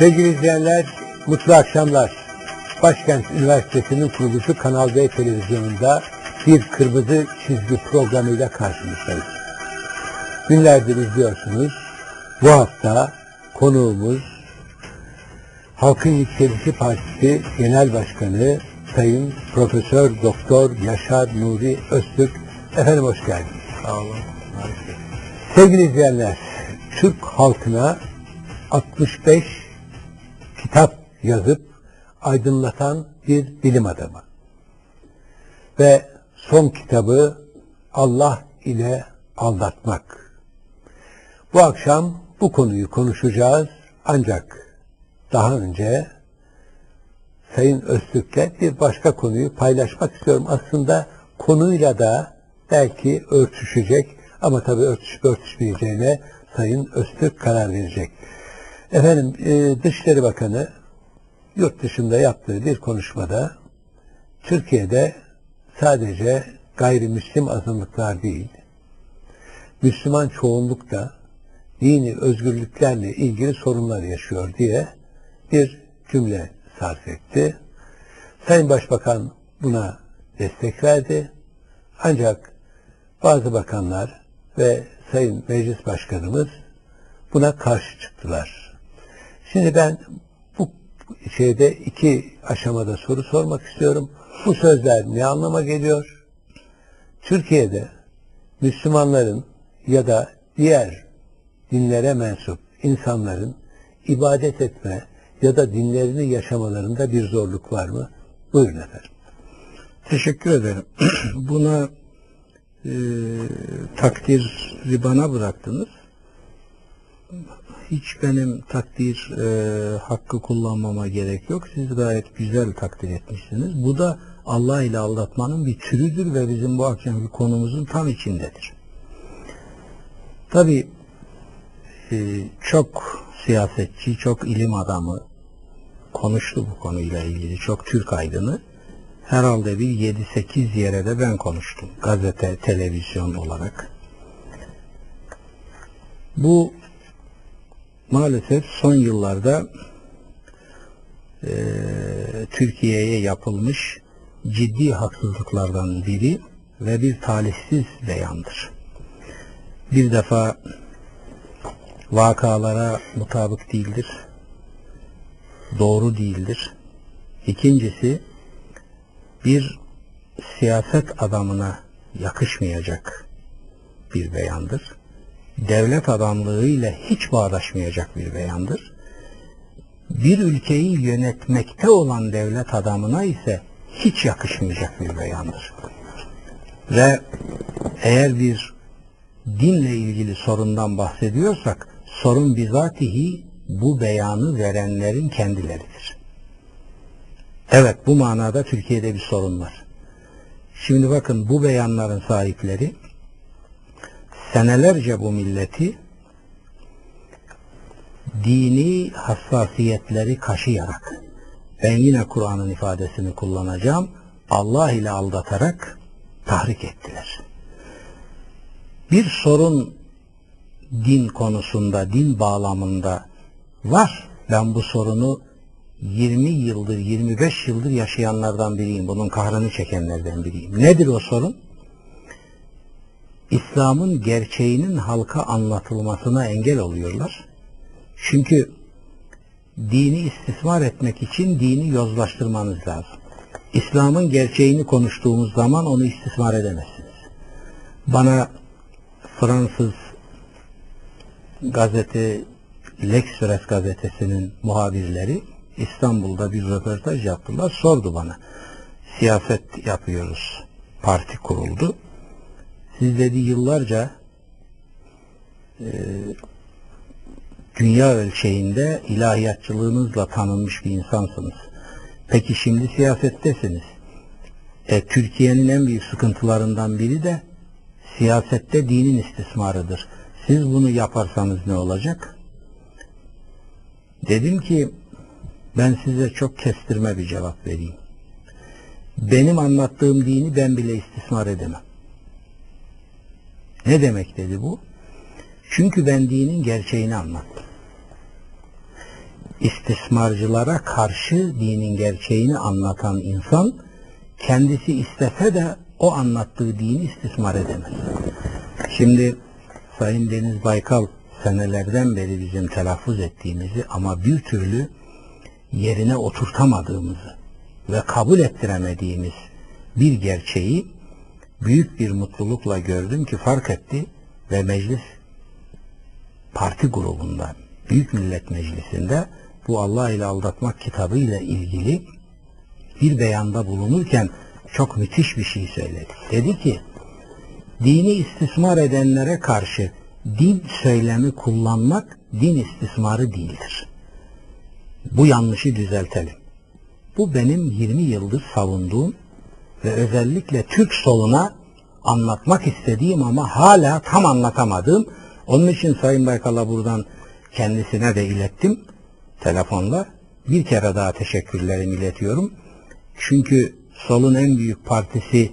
Sevgili izleyenler, mutlu akşamlar. Başkent Üniversitesi'nin kuruluşu Kanal D televizyonunda bir kırmızı çizgi programıyla karşınızdayız. Günlerdir izliyorsunuz. Bu hafta konuğumuz Halkın Yükselişi Partisi Genel Başkanı Sayın Profesör Doktor Yaşar Nuri Öztürk. Efendim hoş geldiniz. Sağ olun. Sevgili izleyenler, Türk halkına 65 kitap yazıp aydınlatan bir bilim adamı. Ve son kitabı Allah ile aldatmak. Bu akşam bu konuyu konuşacağız ancak daha önce Sayın Öztürk'le bir başka konuyu paylaşmak istiyorum. Aslında konuyla da belki örtüşecek ama tabii örtüşüp örtüşmeyeceğine Sayın Öztürk karar verecek. Efendim e, Dışişleri Bakanı yurt dışında yaptığı bir konuşmada Türkiye'de sadece gayrimüslim azınlıklar değil, Müslüman çoğunluk da dini özgürlüklerle ilgili sorunlar yaşıyor diye bir cümle sarf etti. Sayın Başbakan buna destek verdi. Ancak bazı bakanlar ve Sayın Meclis Başkanımız buna karşı çıktılar. Şimdi ben bu şeyde iki aşamada soru sormak istiyorum. Bu sözler ne anlama geliyor? Türkiye'de Müslümanların ya da diğer dinlere mensup insanların ibadet etme ya da dinlerini yaşamalarında bir zorluk var mı? Buyurun efendim. Teşekkür ederim. Buna e, takdiri bana bıraktınız. Hiç benim takdir e, hakkı kullanmama gerek yok. Siz gayet güzel takdir etmişsiniz. Bu da Allah ile aldatmanın bir türüdür ve bizim bu akşamki konumuzun tam içindedir. Tabi e, çok siyasetçi, çok ilim adamı konuştu bu konuyla ilgili. Çok Türk aydını. Herhalde bir 7-8 yere de ben konuştum. Gazete, televizyon olarak. Bu maalesef son yıllarda e, Türkiye'ye yapılmış ciddi haksızlıklardan biri ve bir talihsiz beyandır. Bir defa vakalara mutabık değildir. Doğru değildir. İkincisi bir siyaset adamına yakışmayacak bir beyandır. Devlet adamlığıyla hiç bağdaşmayacak bir beyandır. Bir ülkeyi yönetmekte olan devlet adamına ise hiç yakışmayacak bir beyandır. Ve eğer bir dinle ilgili sorundan bahsediyorsak sorun bizatihi bu beyanı verenlerin kendileridir. Evet bu manada Türkiye'de bir sorun var. Şimdi bakın bu beyanların sahipleri senelerce bu milleti dini hassasiyetleri kaşıyarak ben yine Kur'an'ın ifadesini kullanacağım Allah ile aldatarak tahrik ettiler. Bir sorun din konusunda, din bağlamında var. Ben bu sorunu 20 yıldır, 25 yıldır yaşayanlardan biriyim. Bunun kahrını çekenlerden biriyim. Nedir o sorun? İslam'ın gerçeğinin halka anlatılmasına engel oluyorlar. Çünkü dini istismar etmek için dini yozlaştırmanız lazım. İslam'ın gerçeğini konuştuğumuz zaman onu istismar edemezsiniz. Bana Fransız gazete L'Express gazetesinin muhabirleri İstanbul'da bir röportaj yaptılar. Sordu bana. Siyaset yapıyoruz. Parti kuruldu. Siz dedi yıllarca e, dünya ölçeğinde ilahiyatçılığınızla tanınmış bir insansınız. Peki şimdi siyasettesiniz. E, Türkiye'nin en büyük sıkıntılarından biri de siyasette dinin istismarıdır. Siz bunu yaparsanız ne olacak? Dedim ki ben size çok kestirme bir cevap vereyim. Benim anlattığım dini ben bile istismar edemem. Ne demek dedi bu? Çünkü ben dinin gerçeğini anlattım. istismarcılara karşı dinin gerçeğini anlatan insan kendisi istese de o anlattığı dini istismar edemez. Şimdi Sayın Deniz Baykal senelerden beri bizim telaffuz ettiğimizi ama bir türlü yerine oturtamadığımızı ve kabul ettiremediğimiz bir gerçeği büyük bir mutlulukla gördüm ki fark etti ve meclis parti grubunda Büyük Millet Meclisi'nde bu Allah ile aldatmak kitabı ile ilgili bir beyanda bulunurken çok müthiş bir şey söyledi. Dedi ki dini istismar edenlere karşı din söylemi kullanmak din istismarı değildir. Bu yanlışı düzeltelim. Bu benim 20 yıldır savunduğum ve özellikle Türk soluna anlatmak istediğim ama hala tam anlatamadığım. Onun için Sayın Baykal'a buradan kendisine de ilettim telefonla. Bir kere daha teşekkürlerimi iletiyorum. Çünkü solun en büyük partisi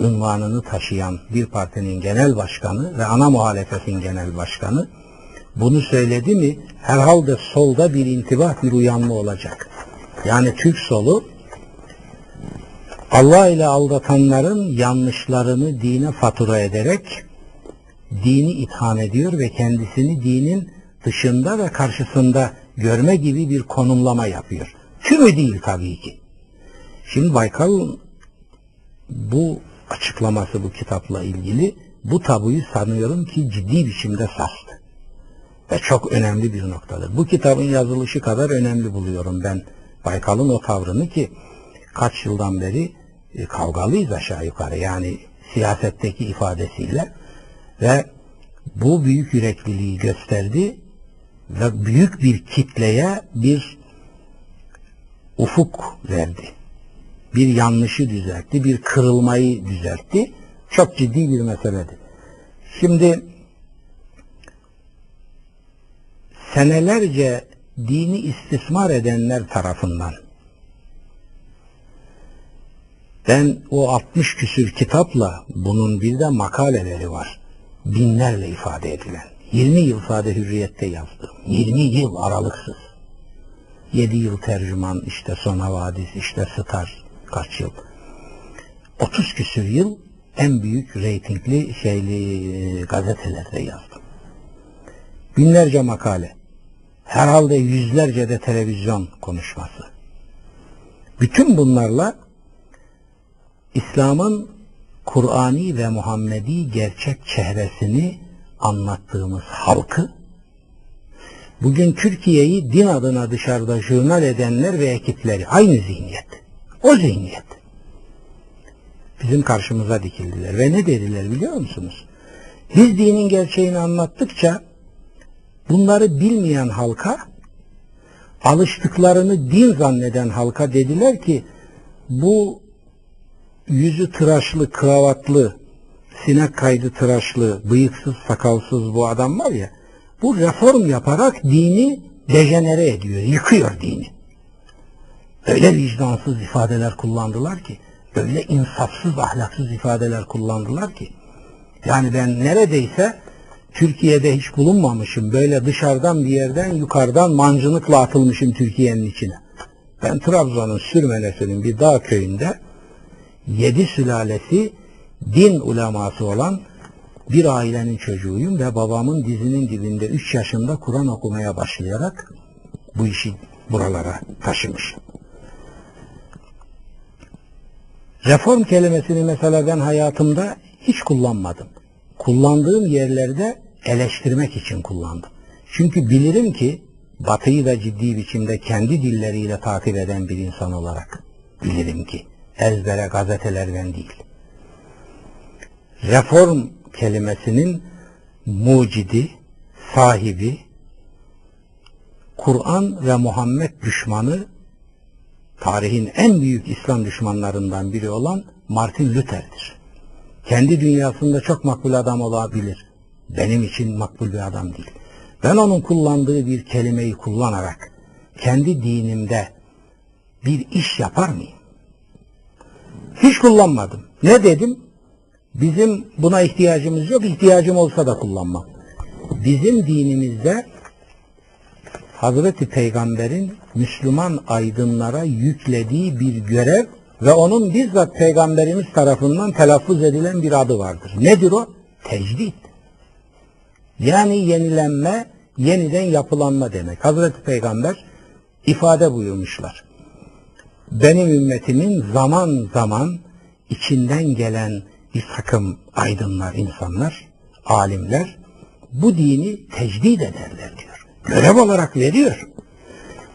ünvanını taşıyan bir partinin genel başkanı ve ana muhalefetin genel başkanı bunu söyledi mi herhalde solda bir intibah bir uyanma olacak. Yani Türk solu Allah ile aldatanların yanlışlarını dine fatura ederek dini itham ediyor ve kendisini dinin dışında ve karşısında görme gibi bir konumlama yapıyor. Tümü değil tabii ki. Şimdi Baykal bu açıklaması bu kitapla ilgili bu tabuyu sanıyorum ki ciddi biçimde sarstı. Ve çok önemli bir noktadır. Bu kitabın yazılışı kadar önemli buluyorum ben Baykal'ın o tavrını ki kaç yıldan beri e, kavgalıyız aşağı yukarı yani siyasetteki ifadesiyle ve bu büyük yürekliliği gösterdi ve büyük bir kitleye bir ufuk verdi. Bir yanlışı düzeltti, bir kırılmayı düzeltti. Çok ciddi bir meseledir. Şimdi senelerce dini istismar edenler tarafından ben o 60 küsür kitapla bunun bir de makaleleri var. Binlerle ifade edilen. 20 yıl sade hürriyette yazdım. 20 yıl aralıksız. 7 yıl tercüman işte son havadis işte star kaç yıl. 30 küsür yıl en büyük reytingli şeyli gazetelerde yazdım. Binlerce makale. Herhalde yüzlerce de televizyon konuşması. Bütün bunlarla İslam'ın Kur'ani ve Muhammedi gerçek çehresini anlattığımız halkı bugün Türkiye'yi din adına dışarıda jurnal edenler ve ekipleri aynı zihniyet. O zihniyet. Bizim karşımıza dikildiler ve ne dediler biliyor musunuz? Biz dinin gerçeğini anlattıkça bunları bilmeyen halka alıştıklarını din zanneden halka dediler ki bu yüzü tıraşlı, kravatlı, sinek kaydı tıraşlı, bıyıksız, sakalsız bu adam var ya, bu reform yaparak dini dejenere ediyor, yıkıyor dini. Öyle vicdansız ifadeler kullandılar ki, öyle insafsız, ahlaksız ifadeler kullandılar ki, yani ben neredeyse Türkiye'de hiç bulunmamışım, böyle dışarıdan bir yerden yukarıdan mancınıkla atılmışım Türkiye'nin içine. Ben Trabzon'un Sürmenese'nin bir dağ köyünde yedi sülalesi din uleması olan bir ailenin çocuğuyum ve babamın dizinin dibinde 3 yaşında Kur'an okumaya başlayarak bu işi buralara taşımış. Reform kelimesini mesela ben hayatımda hiç kullanmadım. Kullandığım yerlerde eleştirmek için kullandım. Çünkü bilirim ki Batı'yı da ciddi biçimde kendi dilleriyle takip eden bir insan olarak bilirim ki ezbere gazetelerden değil. Reform kelimesinin mucidi, sahibi, Kur'an ve Muhammed düşmanı, tarihin en büyük İslam düşmanlarından biri olan Martin Luther'dir. Kendi dünyasında çok makbul adam olabilir. Benim için makbul bir adam değil. Ben onun kullandığı bir kelimeyi kullanarak kendi dinimde bir iş yapar mıyım? Hiç kullanmadım. Ne dedim? Bizim buna ihtiyacımız yok. İhtiyacım olsa da kullanmam. Bizim dinimizde Hazreti Peygamber'in Müslüman aydınlara yüklediği bir görev ve onun bizzat Peygamberimiz tarafından telaffuz edilen bir adı vardır. Nedir o? Tecdit. Yani yenilenme, yeniden yapılanma demek. Hazreti Peygamber ifade buyurmuşlar. Benim ümmetimin zaman zaman içinden gelen bir takım aydınlar, insanlar, alimler bu dini tecdid ederler diyor. Görev olarak veriyor.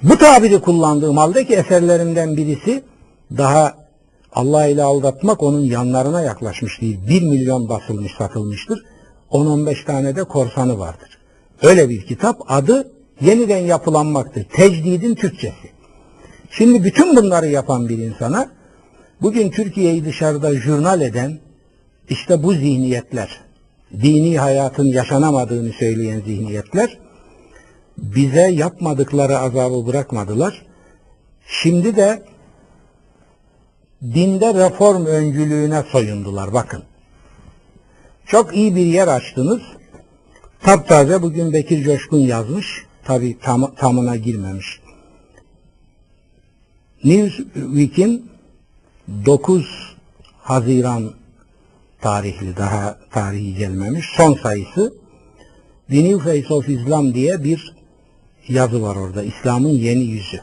Bu tabiri kullandığım halde ki eserlerimden birisi daha Allah ile aldatmak onun yanlarına yaklaşmış değil. Bir milyon basılmış satılmıştır. 10-15 tane de korsanı vardır. Öyle bir kitap adı yeniden yapılanmaktır. Tecdidin Türkçesi. Şimdi bütün bunları yapan bir insana bugün Türkiye'yi dışarıda jurnal eden işte bu zihniyetler, dini hayatın yaşanamadığını söyleyen zihniyetler bize yapmadıkları azabı bırakmadılar. Şimdi de dinde reform öncülüğüne soyundular bakın. Çok iyi bir yer açtınız. Taptaze bugün Bekir Coşkun yazmış. Tabi tam, tamına girmemiş. Newsweek'in 9 Haziran tarihli daha tarihi gelmemiş son sayısı The New Face of Islam diye bir yazı var orada. İslam'ın yeni yüzü.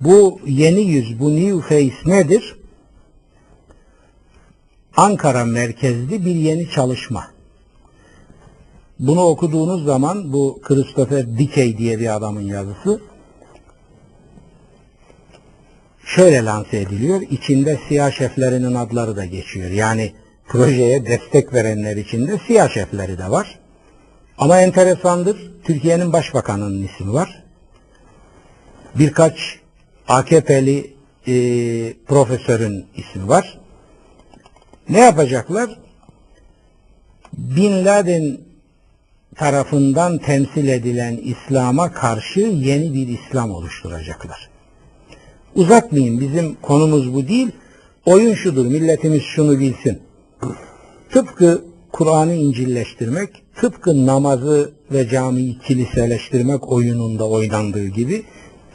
Bu yeni yüz, bu New Face nedir? Ankara merkezli bir yeni çalışma. Bunu okuduğunuz zaman bu Christopher Dickey diye bir adamın yazısı şöyle lanse ediliyor. İçinde siyah şeflerinin adları da geçiyor. Yani projeye destek verenler içinde siyah şefleri de var. Ama enteresandır. Türkiye'nin başbakanının ismi var. Birkaç AKP'li e, profesörün ismi var. Ne yapacaklar? Bin Laden tarafından temsil edilen İslam'a karşı yeni bir İslam oluşturacaklar. Uzatmayayım bizim konumuz bu değil. Oyun şudur milletimiz şunu bilsin. Tıpkı Kur'an'ı incilleştirmek, tıpkı namazı ve camiyi kiliseleştirmek oyununda oynandığı gibi,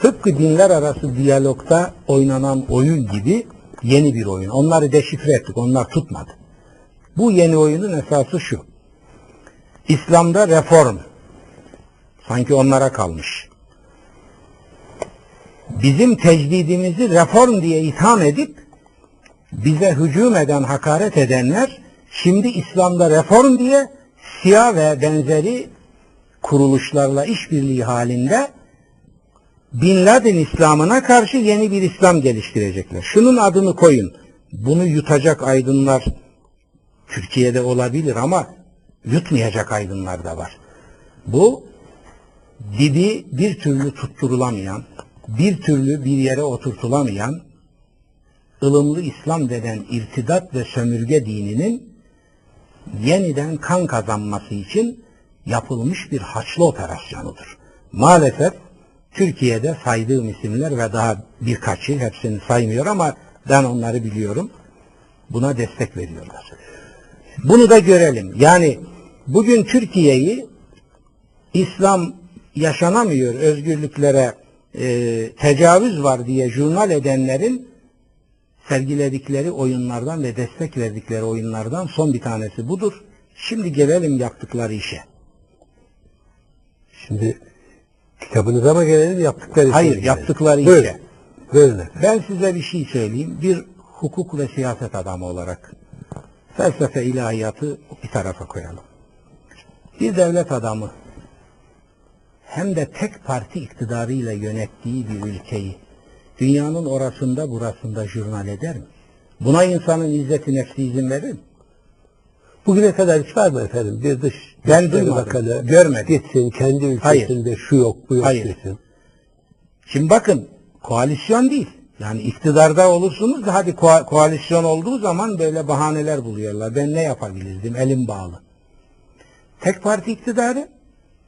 tıpkı dinler arası diyalogta oynanan oyun gibi yeni bir oyun. Onları deşifre ettik, onlar tutmadı. Bu yeni oyunun esası şu. İslam'da reform. Sanki onlara kalmış. Bizim tecdidimizi reform diye itham edip bize hücum eden, hakaret edenler şimdi İslam'da reform diye siyah ve benzeri kuruluşlarla işbirliği halinde Bin Laden İslam'ına karşı yeni bir İslam geliştirecekler. Şunun adını koyun. Bunu yutacak aydınlar Türkiye'de olabilir ama yutmayacak aydınlar da var. Bu dibi bir türlü tutturulamayan, bir türlü bir yere oturtulamayan ılımlı İslam denen irtidat ve sömürge dininin yeniden kan kazanması için yapılmış bir haçlı operasyonudur. Maalesef Türkiye'de saydığım isimler ve daha birkaçı hepsini saymıyor ama ben onları biliyorum. Buna destek veriyorlar. Bunu da görelim. Yani bugün Türkiye'yi İslam yaşanamıyor, özgürlüklere e, tecavüz var diye jurnal edenlerin sergiledikleri oyunlardan ve destek verdikleri oyunlardan son bir tanesi budur. Şimdi gelelim yaptıkları işe. Şimdi kitabınıza mı gelelim yaptıkları işe Hayır, gelelim? yaptıkları Buyurun. işe. Buyurun efendim. Ben size bir şey söyleyeyim. Bir hukuk ve siyaset adamı olarak felsefe ilahiyatı bir tarafa koyalım. Bir devlet adamı hem de tek parti iktidarıyla yönettiği bir ülkeyi dünyanın orasında burasında jurnal eder mi? Buna insanın izzeti nefsi izin verir mi? Bugüne kadar hiç var mı efendim? Bir dış Ben Bakanı görmedim. Gitsin kendi ülkesinde şu yok bu yok Hayır. desin. Şimdi bakın koalisyon değil. Yani iktidarda olursunuz da hadi koa- koalisyon olduğu zaman böyle bahaneler buluyorlar. Ben ne yapabilirdim? Elim bağlı. Tek parti iktidarı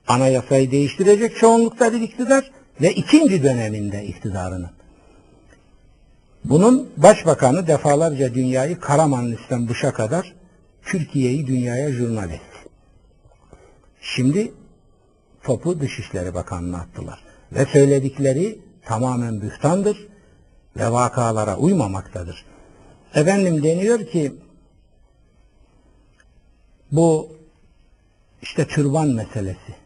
anayasayı değiştirecek çoğunlukta bir iktidar ve ikinci döneminde iktidarının. Bunun başbakanı defalarca dünyayı Karamanlis'ten Buş'a kadar Türkiye'yi dünyaya jurnal etti. Şimdi topu Dışişleri Bakanı'na attılar. Ve söyledikleri tamamen bühtandır ve vakalara uymamaktadır. Efendim deniyor ki bu işte türban meselesi.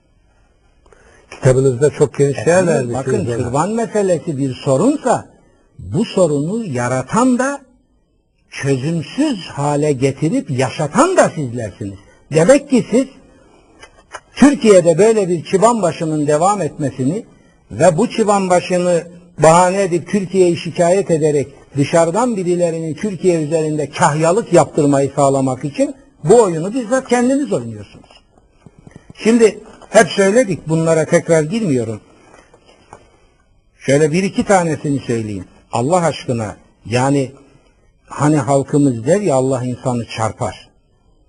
Kitabınızda çok geniş yer vermişsiniz. bakın ona. türban meselesi bir sorunsa bu sorunu yaratan da çözümsüz hale getirip yaşatan da sizlersiniz. Demek ki siz Türkiye'de böyle bir çıban başının devam etmesini ve bu çıban başını bahane edip Türkiye'yi şikayet ederek dışarıdan birilerinin Türkiye üzerinde kahyalık yaptırmayı sağlamak için bu oyunu bizzat kendiniz oynuyorsunuz. Şimdi hep söyledik bunlara tekrar girmiyorum. Şöyle bir iki tanesini söyleyeyim. Allah aşkına yani hani halkımız der ya Allah insanı çarpar.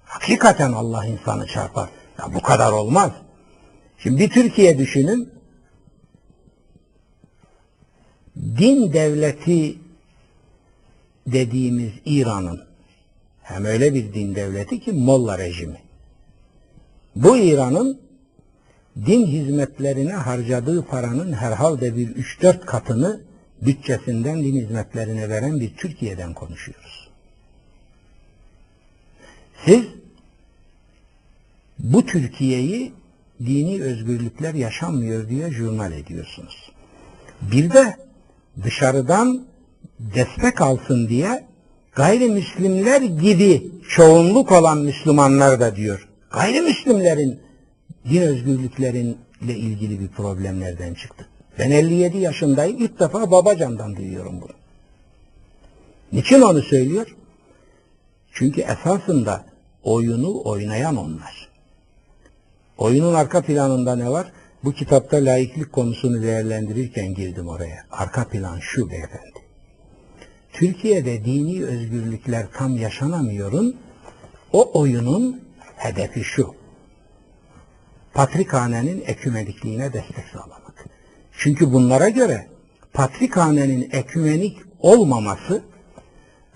Hakikaten Allah insanı çarpar. Ya bu kadar olmaz. Şimdi bir Türkiye düşünün. Din devleti dediğimiz İran'ın hem öyle bir din devleti ki Molla rejimi. Bu İran'ın din hizmetlerine harcadığı paranın herhalde bir 3-4 katını bütçesinden din hizmetlerine veren bir Türkiye'den konuşuyoruz. Siz bu Türkiye'yi dini özgürlükler yaşanmıyor diye jurnal ediyorsunuz. Bir de dışarıdan destek alsın diye gayrimüslimler gibi çoğunluk olan Müslümanlar da diyor. Gayrimüslimlerin din özgürlüklerinle ilgili bir problem nereden çıktı? Ben 57 yaşındayım. ilk defa babacandan duyuyorum bunu. Niçin onu söylüyor? Çünkü esasında oyunu oynayan onlar. Oyunun arka planında ne var? Bu kitapta laiklik konusunu değerlendirirken girdim oraya. Arka plan şu beyefendi. Türkiye'de dini özgürlükler tam yaşanamıyorun o oyunun hedefi şu. Patrikhanenin ekümenikliğine destek sağlamak. Çünkü bunlara göre Patrikhanenin ekümenik olmaması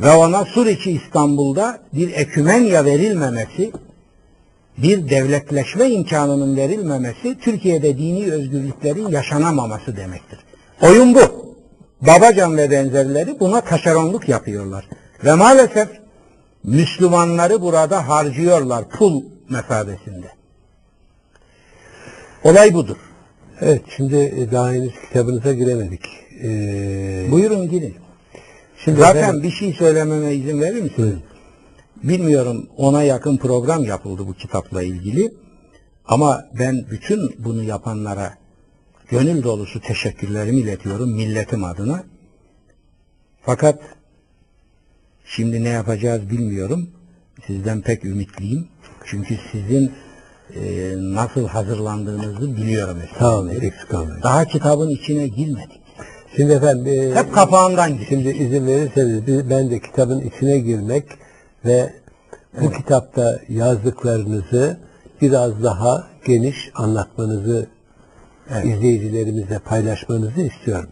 ve ona Suriçi İstanbul'da bir ekümenya verilmemesi, bir devletleşme imkanının verilmemesi Türkiye'de dini özgürlüklerin yaşanamaması demektir. Oyun bu. Babacan ve benzerleri buna taşeronluk yapıyorlar. Ve maalesef Müslümanları burada harcıyorlar pul mesabesinde. Olay budur. Evet şimdi e, daha henüz kitabınıza giremedik. Ee, Buyurun girin. Şimdi Zaten efendim- bir şey söylememe izin verir misiniz? Bilmiyorum ona yakın program yapıldı bu kitapla ilgili. Ama ben bütün bunu yapanlara gönül dolusu teşekkürlerimi iletiyorum milletim adına. Fakat şimdi ne yapacağız bilmiyorum. Sizden pek ümitliyim. Çünkü sizin e, nasıl hazırlandığınızı biliyorum. Sağ olun, eksik olmayın. Daha kitabın içine girmedik. Şimdi efendim e, Hep kapağından girdik. Şimdi izin verirseniz biz- ben de kitabın içine girmek ve bu kitapta yazdıklarınızı biraz daha geniş anlatmanızı izleyicilerimizle paylaşmanızı istiyorum.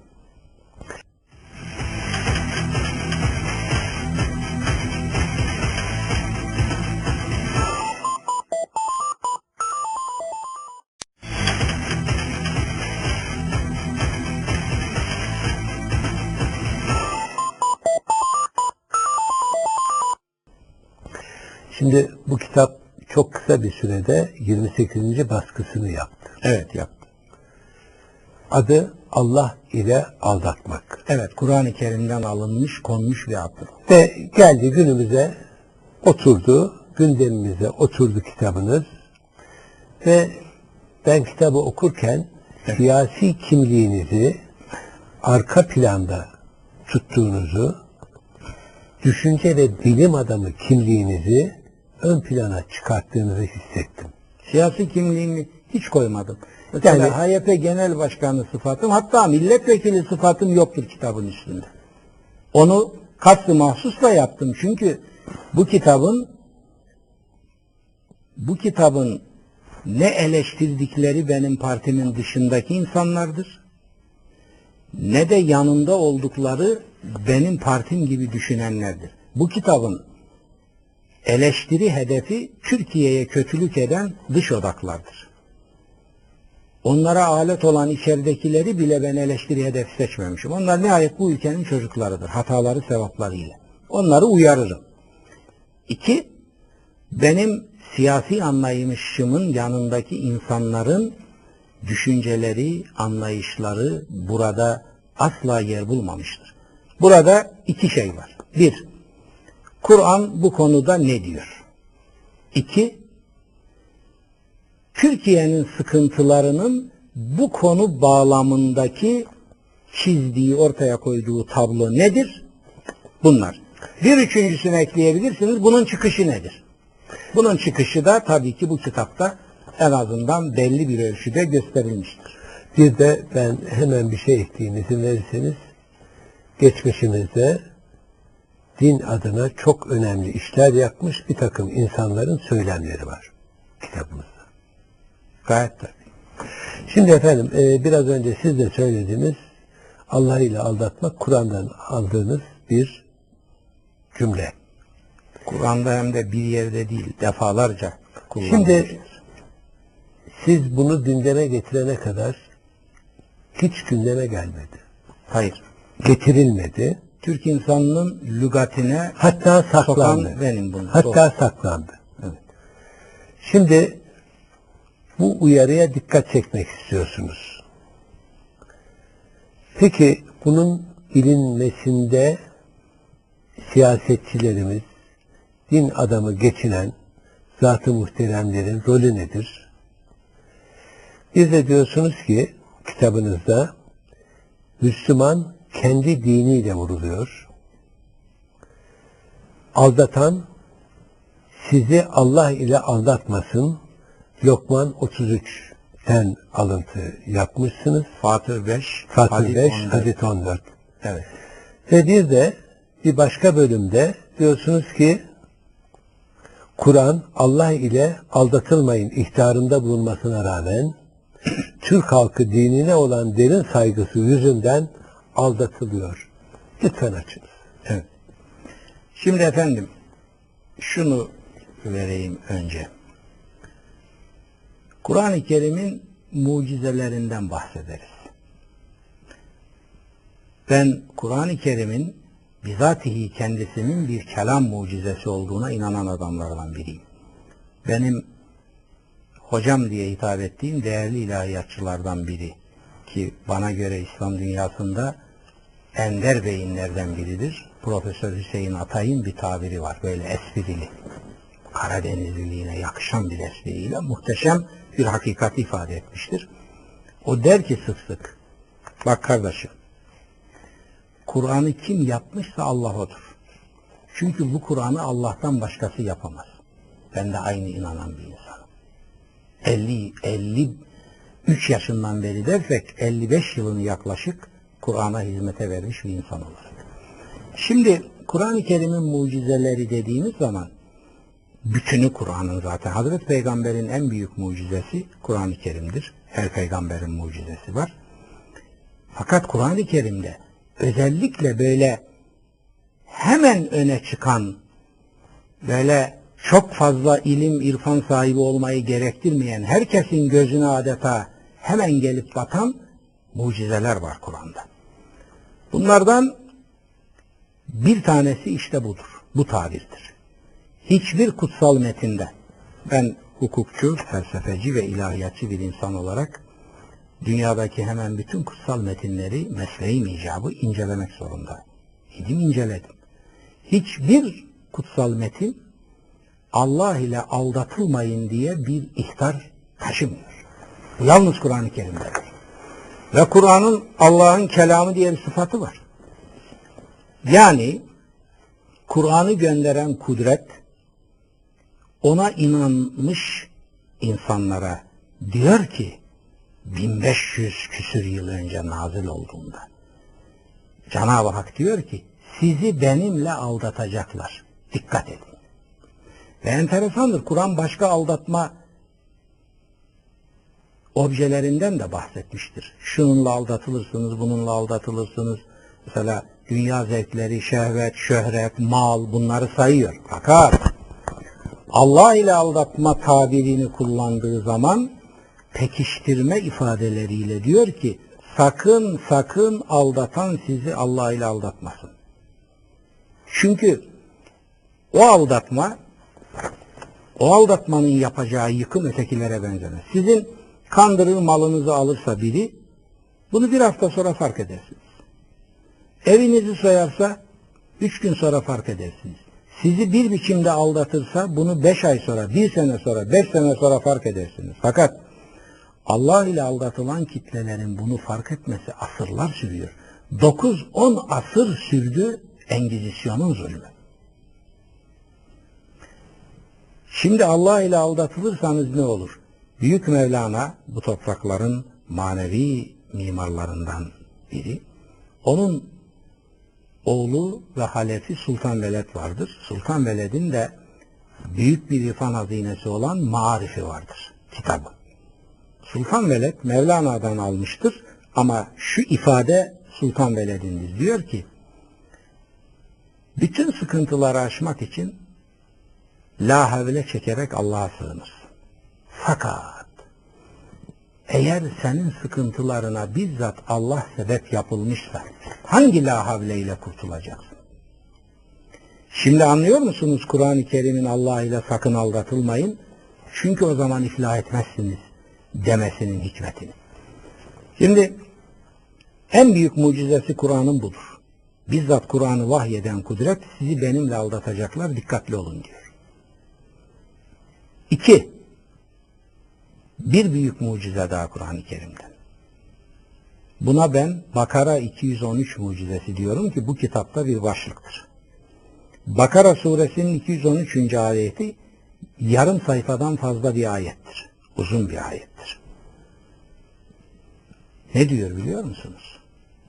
Şimdi bu kitap çok kısa bir sürede 28. baskısını yaptı. Evet yaptım. Adı Allah ile aldatmak. Evet Kur'an-ı Kerim'den alınmış konmuş bir adı. Ve geldi günümüze oturdu, gündemimize oturdu kitabınız. Ve ben kitabı okurken siyasi kimliğinizi arka planda tuttuğunuzu, düşünce ve bilim adamı kimliğinizi ön plana çıkarttığınızı hissettim. Siyasi kimliğimi hiç koymadım. Mesela Yani- HYP Genel Başkanı sıfatım hatta milletvekili sıfatım yoktur kitabın üstünde. Onu kastı mahsusla yaptım çünkü bu kitabın bu kitabın ne eleştirdikleri benim partimin dışındaki insanlardır ne de yanında oldukları benim partim gibi düşünenlerdir. Bu kitabın eleştiri hedefi Türkiye'ye kötülük eden dış odaklardır. Onlara alet olan içeridekileri bile ben eleştiri hedef seçmemişim. Onlar nihayet bu ülkenin çocuklarıdır. Hataları sevaplarıyla. Onları uyarırım. İki, benim siyasi anlayışımın yanındaki insanların düşünceleri, anlayışları burada asla yer bulmamıştır. Burada iki şey var. Bir, Kur'an bu konuda ne diyor? İki, Türkiye'nin sıkıntılarının bu konu bağlamındaki çizdiği, ortaya koyduğu tablo nedir? Bunlar. Bir üçüncüsünü ekleyebilirsiniz. Bunun çıkışı nedir? Bunun çıkışı da tabii ki bu kitapta en azından belli bir ölçüde gösterilmiştir. Bir de ben hemen bir şey ekleyeyim izin verirseniz. Geçmişimizde din adına çok önemli işler yapmış bir takım insanların söylemleri var kitabımızda. Gayet tabii. Şimdi efendim e, biraz önce siz de söylediğiniz Allah ile aldatmak Kur'an'dan aldığınız bir cümle. Kur'an'da hem de bir yerde değil, defalarca kullanılmış. Şimdi siz bunu gündeme getirene kadar hiç gündeme gelmedi. Hayır. Getirilmedi. Türk insanının lügatine Hatta saklandı. benim bunu. Hatta saklandı. Evet. Şimdi bu uyarıya dikkat çekmek istiyorsunuz. Peki bunun bilinmesinde siyasetçilerimiz, din adamı geçinen zat-ı muhteremlerin rolü nedir? Bir de diyorsunuz ki kitabınızda Müslüman kendi diniyle vuruluyor. Aldatan sizi Allah ile aldatmasın. Lokman 33'ten alıntı yapmışsınız. Fatır 5, Fatih Hadis 5, 14. Hadis 14. Evet. Ve bir de bir başka bölümde diyorsunuz ki Kur'an Allah ile aldatılmayın ihtarında bulunmasına rağmen Türk halkı dinine olan derin saygısı yüzünden aldatılıyor. Lütfen açınız. Evet. Şimdi efendim şunu vereyim önce. Kur'an-ı Kerim'in mucizelerinden bahsederiz. Ben Kur'an-ı Kerim'in bizatihi kendisinin bir kelam mucizesi olduğuna inanan adamlardan biriyim. Benim hocam diye hitap ettiğim değerli ilahiyatçılardan biri ki bana göre İslam dünyasında ender beyinlerden biridir. Profesör Hüseyin Atay'ın bir tabiri var. Böyle esprili. Karadenizliliğine yakışan bir espriyle muhteşem bir hakikat ifade etmiştir. O der ki sık sık bak kardeşim Kur'an'ı kim yapmışsa Allah odur. Çünkü bu Kur'an'ı Allah'tan başkası yapamaz. Ben de aynı inanan bir insanım. 50 53 yaşından beri dersek 55 yılını yaklaşık Kur'an'a hizmete vermiş bir insan olarak. Şimdi Kur'an-ı Kerim'in mucizeleri dediğimiz zaman bütünü Kur'an'ın zaten. Hazreti Peygamber'in en büyük mucizesi Kur'an-ı Kerim'dir. Her peygamberin mucizesi var. Fakat Kur'an-ı Kerim'de özellikle böyle hemen öne çıkan böyle çok fazla ilim, irfan sahibi olmayı gerektirmeyen, herkesin gözüne adeta hemen gelip batan mucizeler var Kur'an'da. Bunlardan bir tanesi işte budur. Bu tabirdir. Hiçbir kutsal metinde ben hukukçu, felsefeci ve ilahiyatçı bir insan olarak dünyadaki hemen bütün kutsal metinleri mesleğim icabı incelemek zorunda. Gidim inceledim. Hiçbir kutsal metin Allah ile aldatılmayın diye bir ihtar taşımıyor. Yalnız Kur'an-ı Kerim'dedir. Ve Kur'an'ın Allah'ın kelamı diye bir sıfatı var. Yani Kur'an'ı gönderen kudret ona inanmış insanlara diyor ki 1500 küsür yıl önce nazil olduğunda Cenab-ı Hak diyor ki sizi benimle aldatacaklar. Dikkat edin. Ve enteresandır. Kur'an başka aldatma objelerinden de bahsetmiştir. Şununla aldatılırsınız, bununla aldatılırsınız. Mesela dünya zevkleri, şehvet, şöhret, mal bunları sayıyor. Fakat Allah ile aldatma tabirini kullandığı zaman pekiştirme ifadeleriyle diyor ki sakın sakın aldatan sizi Allah ile aldatmasın. Çünkü o aldatma o aldatmanın yapacağı yıkım ötekilere benzemez. Sizin kandırır malınızı alırsa biri bunu bir hafta sonra fark edersiniz. Evinizi soyarsa üç gün sonra fark edersiniz. Sizi bir biçimde aldatırsa bunu beş ay sonra, bir sene sonra, beş sene sonra fark edersiniz. Fakat Allah ile aldatılan kitlelerin bunu fark etmesi asırlar sürüyor. 9-10 asır sürdü Engizisyon'un zulmü. Şimdi Allah ile aldatılırsanız ne olur? Büyük Mevlana bu toprakların manevi mimarlarından biri. Onun oğlu ve halefi Sultan Veled vardır. Sultan Veled'in de büyük bir irfan hazinesi olan Marifi vardır. Kitabı. Sultan Veled Mevlana'dan almıştır ama şu ifade Sultan Veled'indir. Diyor ki bütün sıkıntıları aşmak için la havle çekerek Allah'a sığınır. Fakat eğer senin sıkıntılarına bizzat Allah sebep yapılmışsa hangi la havle ile kurtulacaksın? Şimdi anlıyor musunuz Kur'an-ı Kerim'in Allah ile sakın aldatılmayın çünkü o zaman iflah etmezsiniz demesinin hikmetini. Şimdi en büyük mucizesi Kur'an'ın budur. Bizzat Kur'an'ı vahyeden kudret sizi benimle aldatacaklar dikkatli olun diyor. İki, bir büyük mucize daha Kur'an-ı Kerim'den. Buna ben Bakara 213 mucizesi diyorum ki bu kitapta bir başlıktır. Bakara suresinin 213. ayeti yarım sayfadan fazla bir ayettir. Uzun bir ayettir. Ne diyor biliyor musunuz?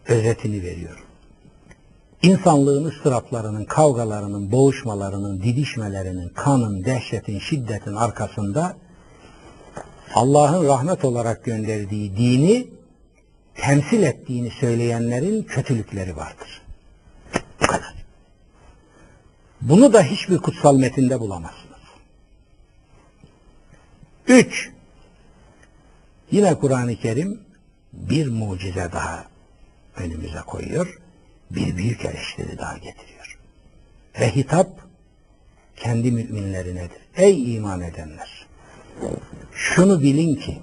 Özetini veriyorum. İnsanlığın ıstıraplarının, kavgalarının, boğuşmalarının, didişmelerinin, kanın, dehşetin, şiddetin arkasında Allah'ın rahmet olarak gönderdiği dini temsil ettiğini söyleyenlerin kötülükleri vardır. Bu kadar. Bunu da hiçbir kutsal metinde bulamazsınız. Üç, yine Kur'an-ı Kerim bir mucize daha önümüze koyuyor. Bir büyük eleştiri daha getiriyor. Ve hitap kendi müminlerinedir. Ey iman edenler! Şunu bilin ki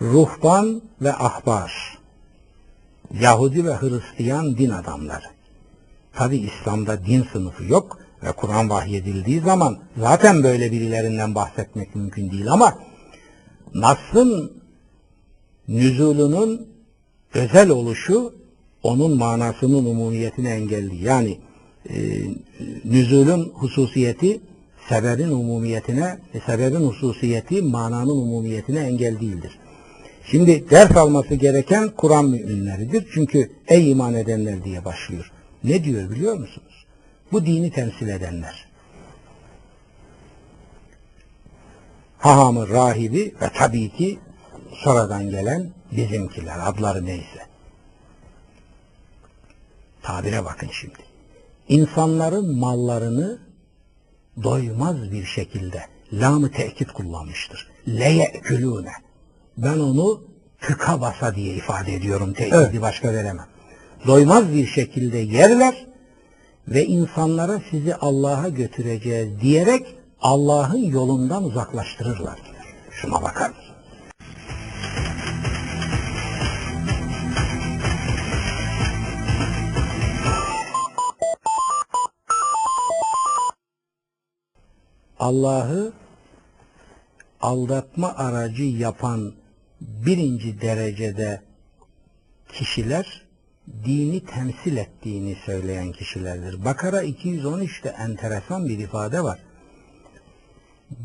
ruhban ve ahbar Yahudi ve Hristiyan din adamları tabi İslam'da din sınıfı yok ve Kur'an vahyedildiği zaman zaten böyle birilerinden bahsetmek mümkün değil ama Nas'ın nüzulunun özel oluşu onun manasının umumiyetini engelli. Yani e, nüzulün hususiyeti sebebin umumiyetine, e, sebebin hususiyeti mananın umumiyetine engel değildir. Şimdi ders alması gereken Kur'an müminleridir. Çünkü ey iman edenler diye başlıyor. Ne diyor biliyor musunuz? Bu dini temsil edenler. Hahamı, rahibi ve tabii ki sonradan gelen bizimkiler, adları neyse. Tabire bakın şimdi. İnsanların mallarını doymaz bir şekilde lamı tekit kullanmıştır. Leye'külûne. Ben onu tıka basa diye ifade ediyorum. Tekidi Evet. başka veremem. Doymaz bir şekilde yerler ve insanlara sizi Allah'a götüreceğiz diyerek Allah'ın yolundan uzaklaştırırlar. Şuna bakar Allah'ı aldatma aracı yapan birinci derecede kişiler dini temsil ettiğini söyleyen kişilerdir. Bakara 213'te enteresan bir ifade var.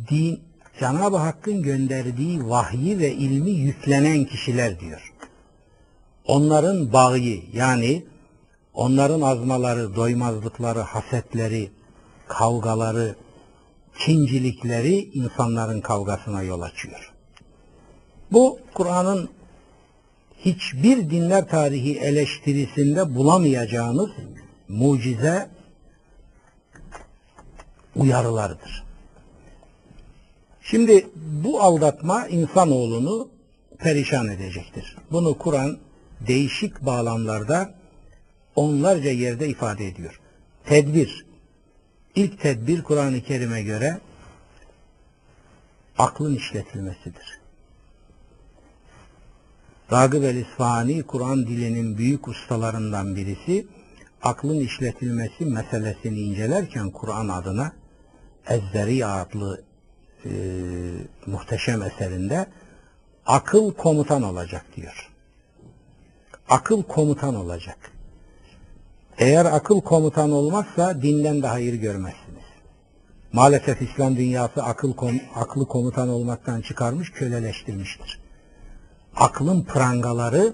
Din, Cenab-ı Hakk'ın gönderdiği vahyi ve ilmi yüklenen kişiler diyor. Onların bağı yani onların azmaları, doymazlıkları, hasetleri, kavgaları, kincilikleri insanların kavgasına yol açıyor. Bu Kur'an'ın hiçbir dinler tarihi eleştirisinde bulamayacağınız mucize uyarılardır. Şimdi bu aldatma insanoğlunu perişan edecektir. Bunu Kur'an değişik bağlamlarda onlarca yerde ifade ediyor. Tedbir. İlk tedbir Kur'an-ı Kerim'e göre aklın işletilmesidir. Ragıp el-İsfahani Kur'an dilinin büyük ustalarından birisi aklın işletilmesi meselesini incelerken Kur'an adına Ezzeri adlı e, muhteşem eserinde akıl komutan olacak diyor. Akıl komutan olacak. Eğer akıl komutan olmazsa dinden de hayır görmezsiniz. Maalesef İslam dünyası akıl kom- aklı komutan olmaktan çıkarmış, köleleştirmiştir. Aklın prangaları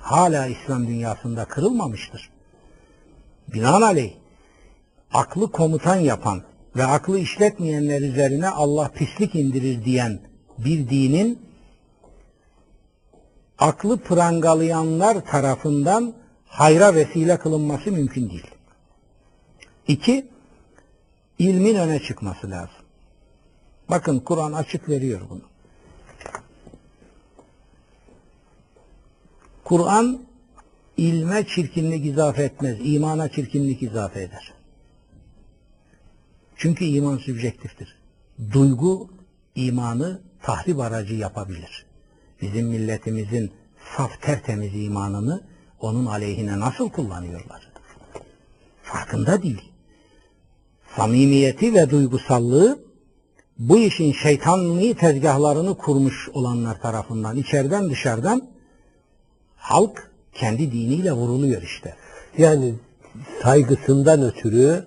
hala İslam dünyasında kırılmamıştır. Binaenaleyh aklı komutan yapan ve aklı işletmeyenler üzerine Allah pislik indirir diyen bir dinin aklı prangalayanlar tarafından hayra vesile kılınması mümkün değil. İki, ilmin öne çıkması lazım. Bakın Kur'an açık veriyor bunu. Kur'an ilme çirkinlik izafe etmez, imana çirkinlik izafe eder. Çünkü iman sübjektiftir. Duygu imanı tahrip aracı yapabilir. Bizim milletimizin saf tertemiz imanını onun aleyhine nasıl kullanıyorlar? Farkında değil. Samimiyeti ve duygusallığı bu işin şeytanlığı tezgahlarını kurmuş olanlar tarafından içeriden dışarıdan halk kendi diniyle vuruluyor işte. Yani saygısından ötürü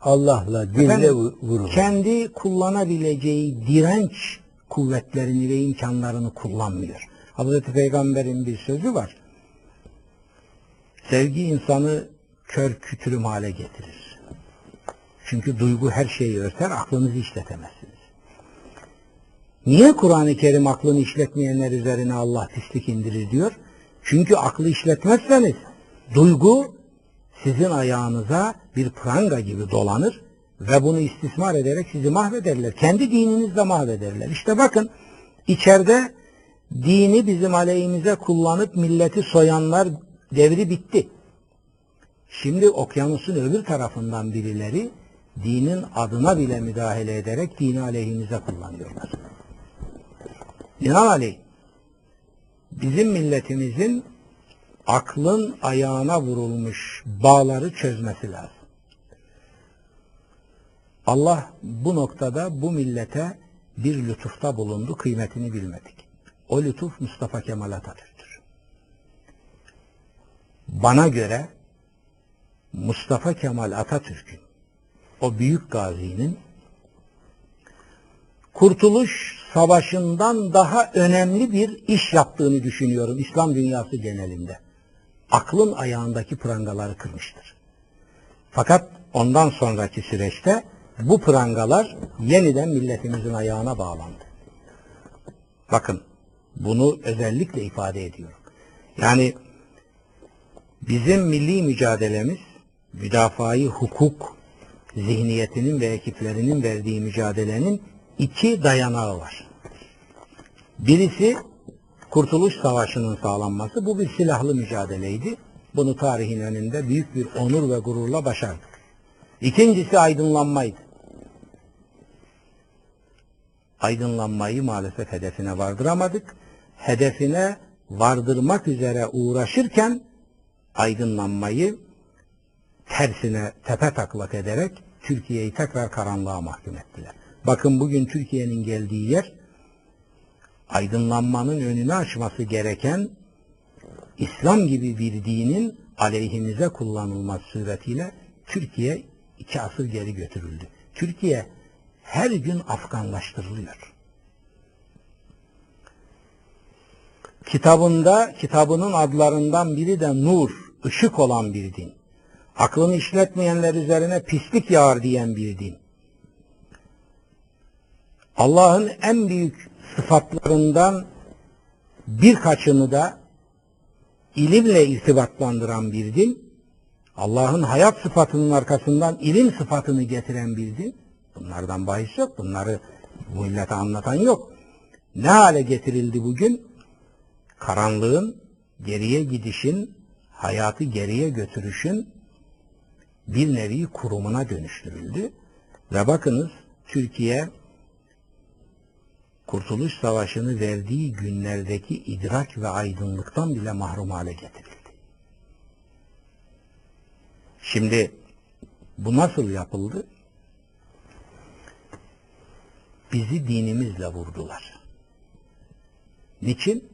Allah'la dinle Efendim, vu- vurulur. kendi kullanabileceği direnç kuvvetlerini ve imkanlarını kullanmıyor. Hazreti Peygamber'in bir sözü var. Sevgi insanı kör kütürüm hale getirir. Çünkü duygu her şeyi örter, aklınızı işletemezsiniz. Niye Kur'an-ı Kerim aklını işletmeyenler üzerine Allah pislik indirir diyor? Çünkü aklı işletmezseniz duygu sizin ayağınıza bir pranga gibi dolanır ve bunu istismar ederek sizi mahvederler. Kendi dininizle mahvederler. İşte bakın içeride dini bizim aleyhimize kullanıp milleti soyanlar devri bitti. Şimdi okyanusun öbür tarafından birileri dinin adına bile müdahale ederek dini aleyhimize kullanıyorlar. Binaenaleyh bizim milletimizin aklın ayağına vurulmuş bağları çözmesi lazım. Allah bu noktada bu millete bir lütufta bulundu, kıymetini bilmedik. O lütuf Mustafa Kemal Atatürk'tür. Bana göre Mustafa Kemal Atatürk'ün, o büyük gazinin Kurtuluş Savaşı'ndan daha önemli bir iş yaptığını düşünüyorum İslam dünyası genelinde. Aklın ayağındaki prangaları kırmıştır. Fakat ondan sonraki süreçte bu prangalar yeniden milletimizin ayağına bağlandı. Bakın bunu özellikle ifade ediyorum. Yani bizim milli mücadelemiz müdafai hukuk zihniyetinin ve ekiplerinin verdiği mücadelenin iki dayanağı var. Birisi Kurtuluş Savaşı'nın sağlanması. Bu bir silahlı mücadeleydi. Bunu tarihin önünde büyük bir onur ve gururla başardık. İkincisi aydınlanmaydı. Aydınlanmayı maalesef hedefine vardıramadık. Hedefine vardırmak üzere uğraşırken aydınlanmayı tersine tepe taklak ederek Türkiye'yi tekrar karanlığa mahkum ettiler. Bakın bugün Türkiye'nin geldiği yer aydınlanmanın önünü açması gereken İslam gibi bir dinin aleyhimize kullanılması suretiyle Türkiye iki asır geri götürüldü. Türkiye her gün Afganlaştırılıyor. Kitabında, kitabının adlarından biri de nur, ışık olan bir din. Aklını işletmeyenler üzerine pislik yağar diyen bir din. Allah'ın en büyük sıfatlarından birkaçını da ilimle irtibatlandıran bir din, Allah'ın hayat sıfatının arkasından ilim sıfatını getiren bir din, bunlardan bahis yok. Bunları Bu millete anlatan yok. Ne hale getirildi bugün? Karanlığın, geriye gidişin, hayatı geriye götürüşün bir nevi kurumuna dönüştürüldü. Ve bakınız Türkiye Kurtuluş Savaşı'nı verdiği günlerdeki idrak ve aydınlıktan bile mahrum hale getirildi. Şimdi bu nasıl yapıldı? Bizi dinimizle vurdular. Niçin?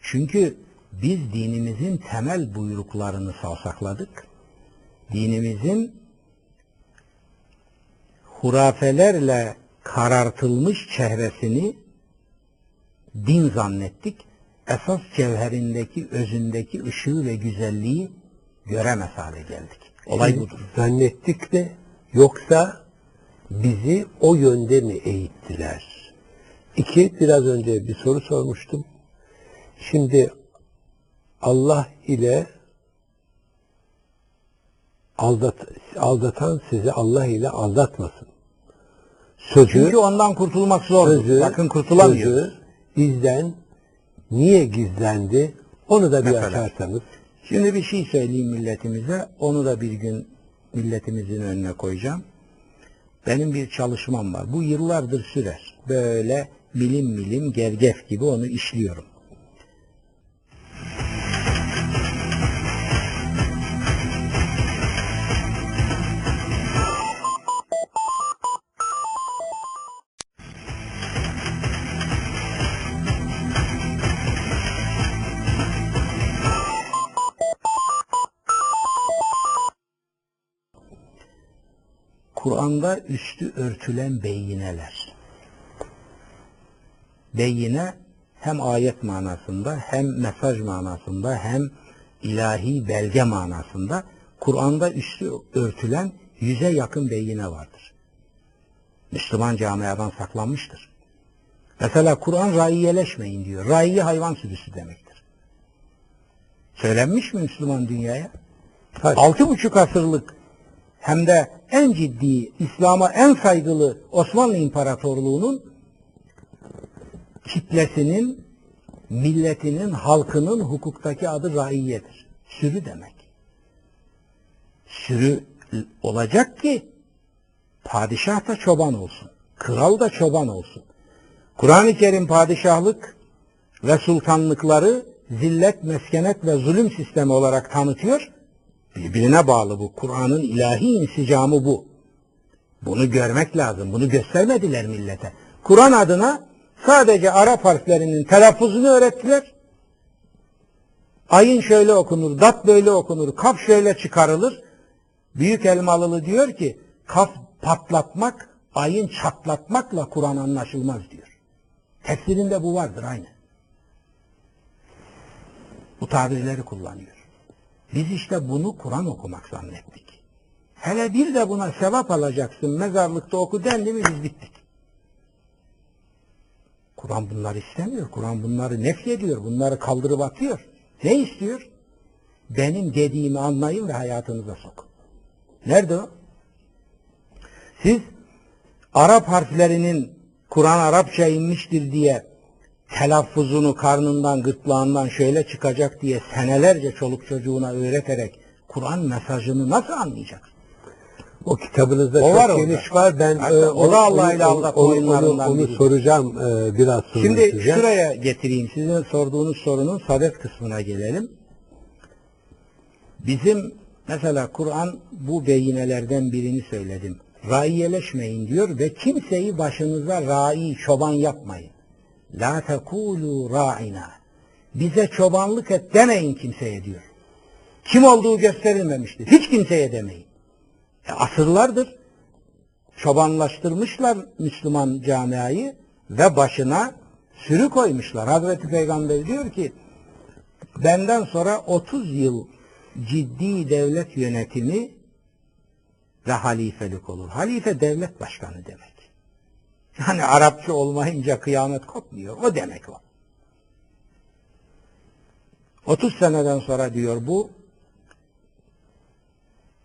Çünkü biz dinimizin temel buyruklarını savsakladık. Dinimizin hurafelerle karartılmış çehresini din zannettik. Esas cevherindeki, özündeki ışığı ve güzelliği göremez hale geldik. Olay budur. Zannettik de yoksa bizi o yönde mi eğittiler? İki, biraz önce bir soru sormuştum. Şimdi Allah ile aldat, aldatan sizi Allah ile aldatmasın. Sözü, Çünkü ondan kurtulmak zor. sözü, Bakın kurtulamıyor. sözü bizden niye gizlendi? Onu da bir Mesela. açarsanız. Şimdi bir şey söyleyeyim milletimize. Onu da bir gün milletimizin önüne koyacağım. Benim bir çalışmam var. Bu yıllardır sürer. Böyle milim milim gergef gibi onu işliyorum. Kur'an'da üstü örtülen beyineler. Beyine hem ayet manasında hem mesaj manasında hem ilahi belge manasında Kur'an'da üstü örtülen yüze yakın beyine vardır. Müslüman camiadan saklanmıştır. Mesela Kur'an raiyeleşmeyin diyor. Raiye hayvan sürüsü demektir. Söylenmiş mi Müslüman dünyaya? Altı buçuk asırlık hem de en ciddi, İslam'a en saygılı Osmanlı İmparatorluğu'nun kitlesinin, milletinin, halkının hukuktaki adı raiyedir. Sürü demek. Sürü olacak ki padişah da çoban olsun. Kral da çoban olsun. Kur'an-ı Kerim padişahlık ve sultanlıkları zillet, meskenet ve zulüm sistemi olarak tanıtıyor. Birbirine bağlı bu. Kur'an'ın ilahi insicamı bu. Bunu görmek lazım. Bunu göstermediler millete. Kur'an adına sadece Arap harflerinin telaffuzunu öğrettiler. Ayın şöyle okunur, dat böyle okunur, kaf şöyle çıkarılır. Büyük Elmalılı diyor ki, kaf patlatmak, ayın çatlatmakla Kur'an anlaşılmaz diyor. Tefsirinde bu vardır aynı. Bu tabirleri kullanıyor. Biz işte bunu Kur'an okumak zannettik. Hele bir de buna sevap alacaksın, mezarlıkta oku dendi mi biz bittik. Kur'an bunları istemiyor. Kur'an bunları nefyediyor. Bunları kaldırıp atıyor. Ne istiyor? Benim dediğimi anlayın ve hayatınıza sokun. Nerede o? Siz Arap harflerinin Kur'an Arapça inmiştir diye telaffuzunu karnından, gırtlağından şöyle çıkacak diye senelerce çoluk çocuğuna öğreterek Kur'an mesajını nasıl anlayacak? O kitabınızda O çok var orada. geniş var. Ben Hatta e, o da Allah ile onu, oyunlarından onu, onu soracağım e, biraz sonra Şimdi size. şuraya getireyim. Sizin sorduğunuz sorunun sadet kısmına gelelim. Bizim mesela Kur'an bu beyinelerden birini söyledim. Raiyeleşmeyin diyor ve kimseyi başınıza rai, çoban yapmayın. La tekulu ra'ina. Bize çobanlık et demeyin kimseye diyor. Kim olduğu gösterilmemiştir. Hiç kimseye demeyin. E, asırlardır çobanlaştırmışlar Müslüman camiayı ve başına sürü koymuşlar. Hazreti Peygamber diyor ki benden sonra 30 yıl ciddi devlet yönetimi ve halifelik olur. Halife devlet başkanı demek. Yani Arapça olmayınca kıyamet kopmuyor. O demek o. 30 seneden sonra diyor bu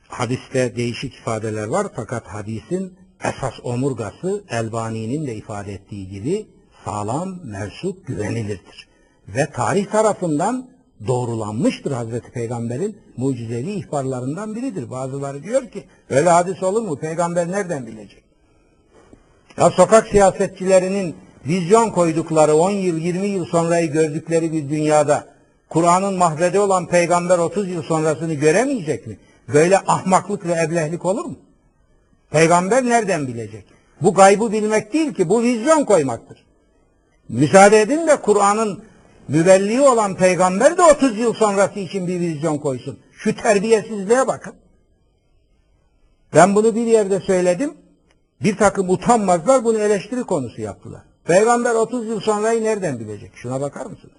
hadiste değişik ifadeler var fakat hadisin esas omurgası Elbani'nin de ifade ettiği gibi sağlam, mersup, güvenilirdir. Ve tarih tarafından doğrulanmıştır Hazreti Peygamber'in mucizevi ihbarlarından biridir. Bazıları diyor ki öyle hadis olur mu? Peygamber nereden bilecek? Ya sokak siyasetçilerinin vizyon koydukları 10 yıl 20 yıl sonrayı gördükleri bir dünyada Kur'an'ın mahvede olan peygamber 30 yıl sonrasını göremeyecek mi? Böyle ahmaklık ve eblehlik olur mu? Peygamber nereden bilecek? Bu gaybı bilmek değil ki bu vizyon koymaktır. Müsaade edin de Kur'an'ın mübelliği olan peygamber de 30 yıl sonrası için bir vizyon koysun. Şu terbiyesizliğe bakın. Ben bunu bir yerde söyledim. Bir takım utanmazlar bunu eleştiri konusu yaptılar. Peygamber 30 yıl sonrayı nereden bilecek? Şuna bakar mısınız?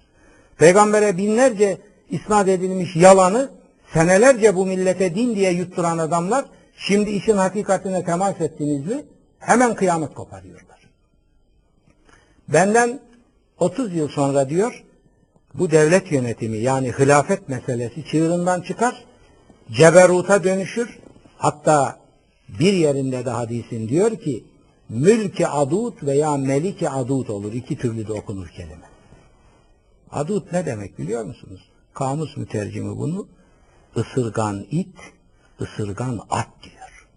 Peygambere binlerce isnat edilmiş yalanı senelerce bu millete din diye yutturan adamlar şimdi işin hakikatine temas ettiniz mi hemen kıyamet koparıyorlar. Benden 30 yıl sonra diyor bu devlet yönetimi yani hilafet meselesi çığırından çıkar, ceberuta dönüşür. Hatta bir yerinde de hadisin diyor ki mülki adut veya meliki adut olur. İki türlü de okunur kelime. Adut ne demek biliyor musunuz? Kamus mütercimi bunu ısırgan it, ısırgan at diyor.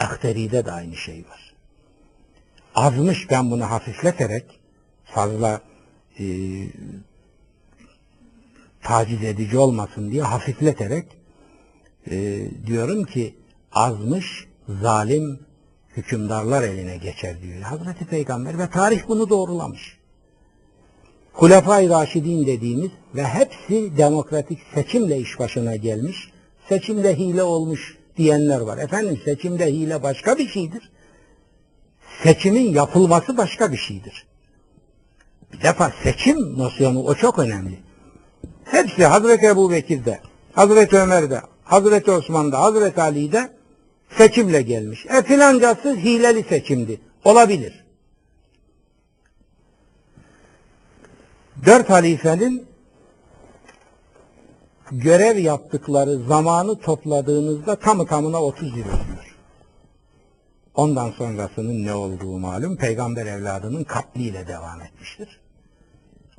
Ahteri'de de aynı şey var. Azmış ben bunu hafifleterek fazla e, taciz edici olmasın diye hafifleterek e, diyorum ki azmış zalim hükümdarlar eline geçer diyor. Hazreti Peygamber ve tarih bunu doğrulamış. Hulefai Raşidin dediğimiz ve hepsi demokratik seçimle iş başına gelmiş, seçimle hile olmuş diyenler var. Efendim seçimde hile başka bir şeydir. Seçimin yapılması başka bir şeydir. Bir defa seçim nosyonu o çok önemli. Hepsi Hazreti Ebu Bekir'de, Hazreti Ömer'de, Hazreti Osman'da, Hazreti Ali'de seçimle gelmiş. E filancası hileli seçimdi. Olabilir. Dört halifenin görev yaptıkları zamanı topladığınızda tamı tamına 30 yıl oluyor. Ondan sonrasının ne olduğu malum peygamber evladının katliyle devam etmiştir.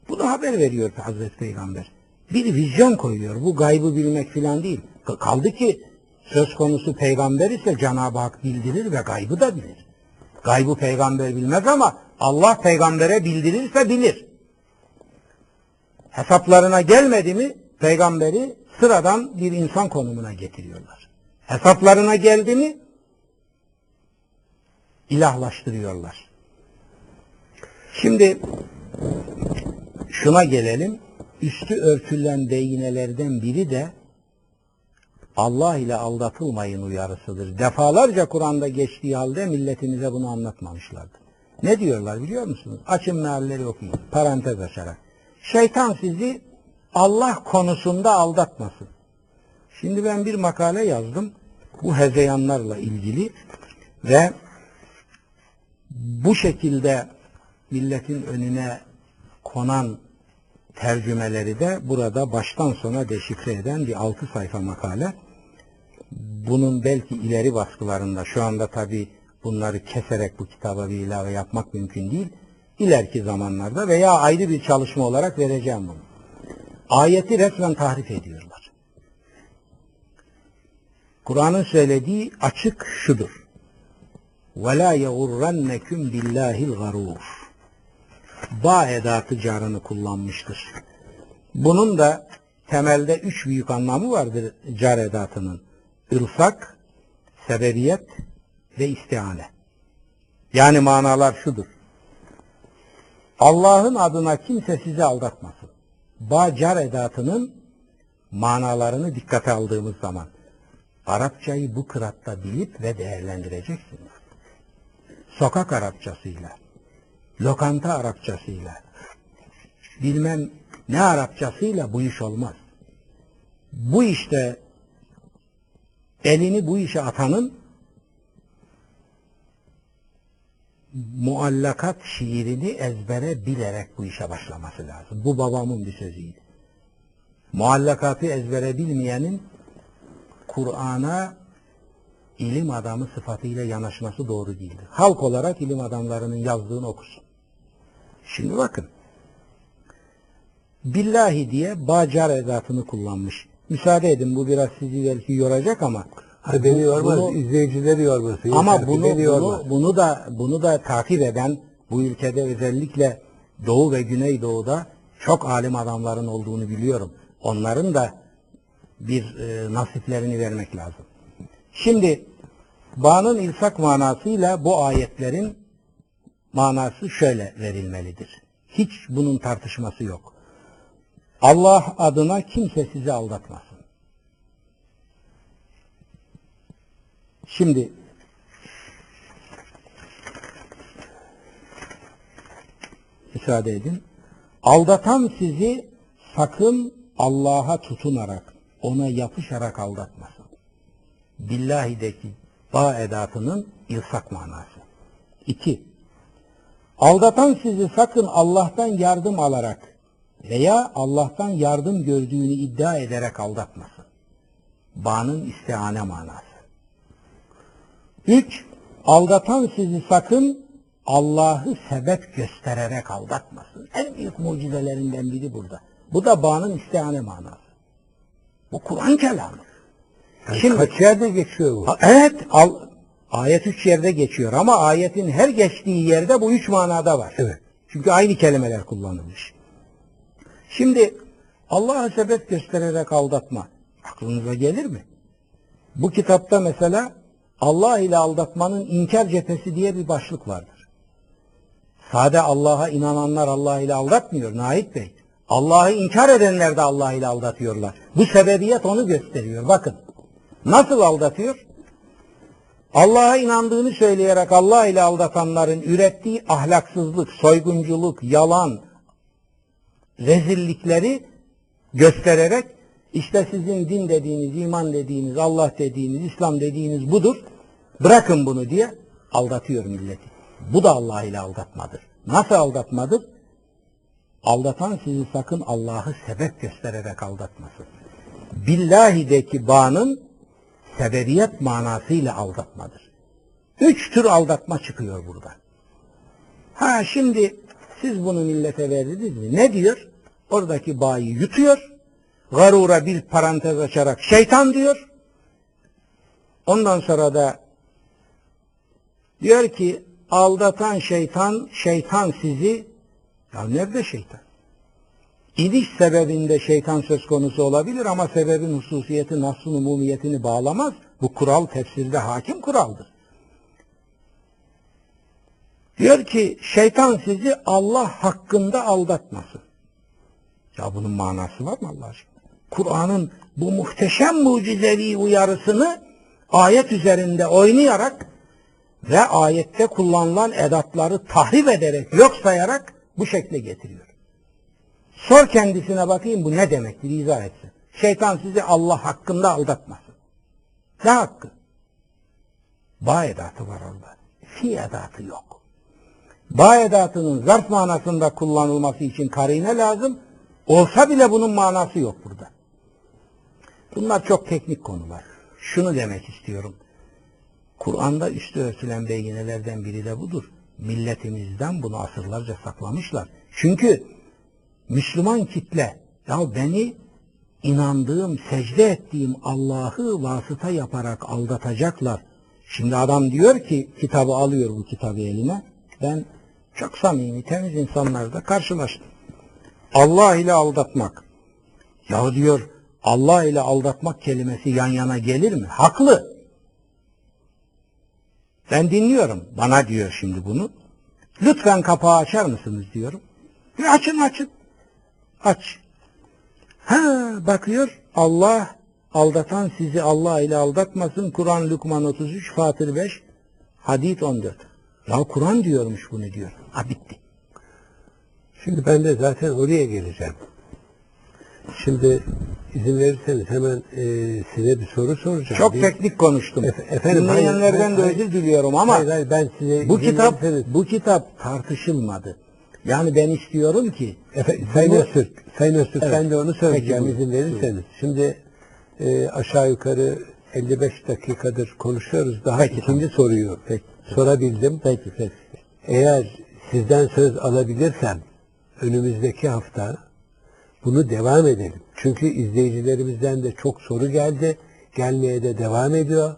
Bunu haber veriyor Hazreti Peygamber. Bir vizyon koyuyor. Bu gaybı bilmek filan değil. Kaldı ki söz konusu peygamber ise Cenab-ı Hak bildirir ve gaybı da bilir. Gaybı peygamber bilmez ama Allah peygambere bildirirse bilir. Hesaplarına gelmedi mi peygamberi sıradan bir insan konumuna getiriyorlar. Hesaplarına geldi mi ilahlaştırıyorlar. Şimdi şuna gelelim. Üstü örtülen beyinelerden biri de Allah ile aldatılmayın uyarısıdır. Defalarca Kur'an'da geçtiği halde milletimize bunu anlatmamışlardı. Ne diyorlar biliyor musunuz? Açın mealleri okuyun. Parantez açarak. Şeytan sizi Allah konusunda aldatmasın. Şimdi ben bir makale yazdım. Bu hezeyanlarla ilgili ve bu şekilde milletin önüne konan tercümeleri de burada baştan sona deşifre eden bir altı sayfa makale. Bunun belki ileri baskılarında şu anda tabi bunları keserek bu kitaba bir ilave yapmak mümkün değil. İleriki zamanlarda veya ayrı bir çalışma olarak vereceğim bunu. Ayeti resmen tahrif ediyorlar. Kur'an'ın söylediği açık şudur. وَلَا يَغُرَّنَّكُمْ بِاللّٰهِ الْغَرُورُ Ba edatı carını kullanmıştır. Bunun da temelde üç büyük anlamı vardır car edatının. Irsak, sebebiyet ve istihane. Yani manalar şudur. Allah'ın adına kimse sizi aldatmasın. Ba car edatının manalarını dikkate aldığımız zaman Arapçayı bu kıratta bilip ve değerlendireceksiniz. Sokak Arapçasıyla, lokanta Arapçasıyla, bilmem ne Arapçasıyla bu iş olmaz. Bu işte elini bu işe atanın muallakat şiirini ezbere bilerek bu işe başlaması lazım. Bu babamın bir sözüydü. Muallakatı ezbere bilmeyenin Kur'an'a ilim adamı sıfatıyla yanaşması doğru değildir. Halk olarak ilim adamlarının yazdığını okusun. Şimdi bakın. Billahi diye bacar edatını kullanmış. Müsaade edin bu biraz sizi belki yoracak ama Ha, beni yormaz, bunu- izleyicileri yormasın. ama bunu, yormaz. bunu, bunu da bunu da takip eden bu ülkede özellikle Doğu ve Güneydoğu'da çok alim adamların olduğunu biliyorum. Onların da bir e, nasiplerini vermek lazım. Şimdi bağının ilsak manasıyla bu ayetlerin manası şöyle verilmelidir. Hiç bunun tartışması yok. Allah adına kimse sizi aldatmasın. Şimdi müsaade edin. Aldatan sizi sakın Allah'a tutunarak, ona yapışarak aldatmasın. Billahi'deki ba edatının ilsak manası. İki, aldatan sizi sakın Allah'tan yardım alarak veya Allah'tan yardım gördüğünü iddia ederek aldatmasın. Ba'nın istihane manası. Üç, aldatan sizi sakın Allah'ı sebep göstererek aldatmasın. En büyük mucizelerinden biri burada. Bu da bağının istihane manası. Bu Kur'an kelamı. Yani Şimdi- kaç yerde geçiyor bu? Evet, al, ayet üç yerde geçiyor ama ayetin her geçtiği yerde bu üç manada var. Evet. Çünkü aynı kelimeler kullanılmış. Şimdi Allah'a sebep göstererek aldatma aklınıza gelir mi? Bu kitapta mesela Allah ile aldatmanın inkar cephesi diye bir başlık vardır. Sade Allah'a inananlar Allah ile aldatmıyor Nait Bey. Allah'ı inkar edenler de Allah ile aldatıyorlar. Bu sebebiyet onu gösteriyor. Bakın. Nasıl aldatıyor? Allah'a inandığını söyleyerek Allah ile aldatanların ürettiği ahlaksızlık, soygunculuk, yalan, rezillikleri göstererek işte sizin din dediğiniz, iman dediğiniz, Allah dediğiniz, İslam dediğiniz budur. Bırakın bunu diye aldatıyor milleti. Bu da Allah ile aldatmadır. Nasıl aldatmadır? Aldatan sizi sakın Allah'ı sebep göstererek aldatmasın. Billahi'deki bağının sebebiyet manasıyla aldatmadır. Üç tür aldatma çıkıyor burada. Ha şimdi siz bunu millete verdiniz mi? Ne diyor? Oradaki bağı yutuyor. Garura bir parantez açarak şeytan diyor. Ondan sonra da diyor ki aldatan şeytan, şeytan sizi ya nerede şeytan? İniş sebebinde şeytan söz konusu olabilir ama sebebin hususiyeti, nasıl umumiyetini bağlamaz. Bu kural tefsirde hakim kuraldır. Diyor ki şeytan sizi Allah hakkında aldatmasın. Ya bunun manası var mı Allah aşkına? Kur'an'ın bu muhteşem mucizevi uyarısını ayet üzerinde oynayarak ve ayette kullanılan edatları tahrip ederek, yok sayarak bu şekle getiriyor. Sor kendisine bakayım bu ne demektir izah etsin. Şeytan sizi Allah hakkında aldatmasın. Ne hakkı? Ba edatı var orada. Fi edatı yok. Ba edatının zarf manasında kullanılması için karine lazım. Olsa bile bunun manası yok burada. Bunlar çok teknik konular. Şunu demek istiyorum. Kur'an'da üstü örtülen beyinelerden biri de budur. Milletimizden bunu asırlarca saklamışlar. Çünkü Müslüman kitle ya beni inandığım, secde ettiğim Allah'ı vasıta yaparak aldatacaklar. Şimdi adam diyor ki kitabı alıyor bu kitabı eline. Ben çok samimi, temiz insanlarla karşılaştım. Allah ile aldatmak. Ya diyor Allah ile aldatmak kelimesi yan yana gelir mi? Haklı. Ben dinliyorum. Bana diyor şimdi bunu. Lütfen kapağı açar mısınız diyorum. Açın açın. Aç. Ha bakıyor Allah aldatan sizi Allah ile aldatmasın. Kur'an Lukman 33, Fatır 5, Hadid 14. Ya Kur'an diyormuş bunu diyor. Ha bitti. Şimdi ben de zaten oraya geleceğim. Şimdi izin verirseniz hemen e, size bir soru soracağım. Çok Bir- teknik konuştum. Efe- efendim, hayır, Dinleyenlerden de hayır, özür diliyorum ama Hayır hayır ben size bu kitap bu kitap tartışılmadı. Yani ben istiyorum ki Efe, Sayın Öztürk, Sayın Öztürk Evet. ben de onu söyleyeceğim Peki, izin verirseniz. Şimdi e, aşağı yukarı 55 dakikadır konuşuyoruz. Daha Peki, ikinci soruyu sorabildim. Peki peki. Eğer sizden söz alabilirsem önümüzdeki hafta bunu devam edelim. Çünkü izleyicilerimizden de çok soru geldi. Gelmeye de devam ediyor.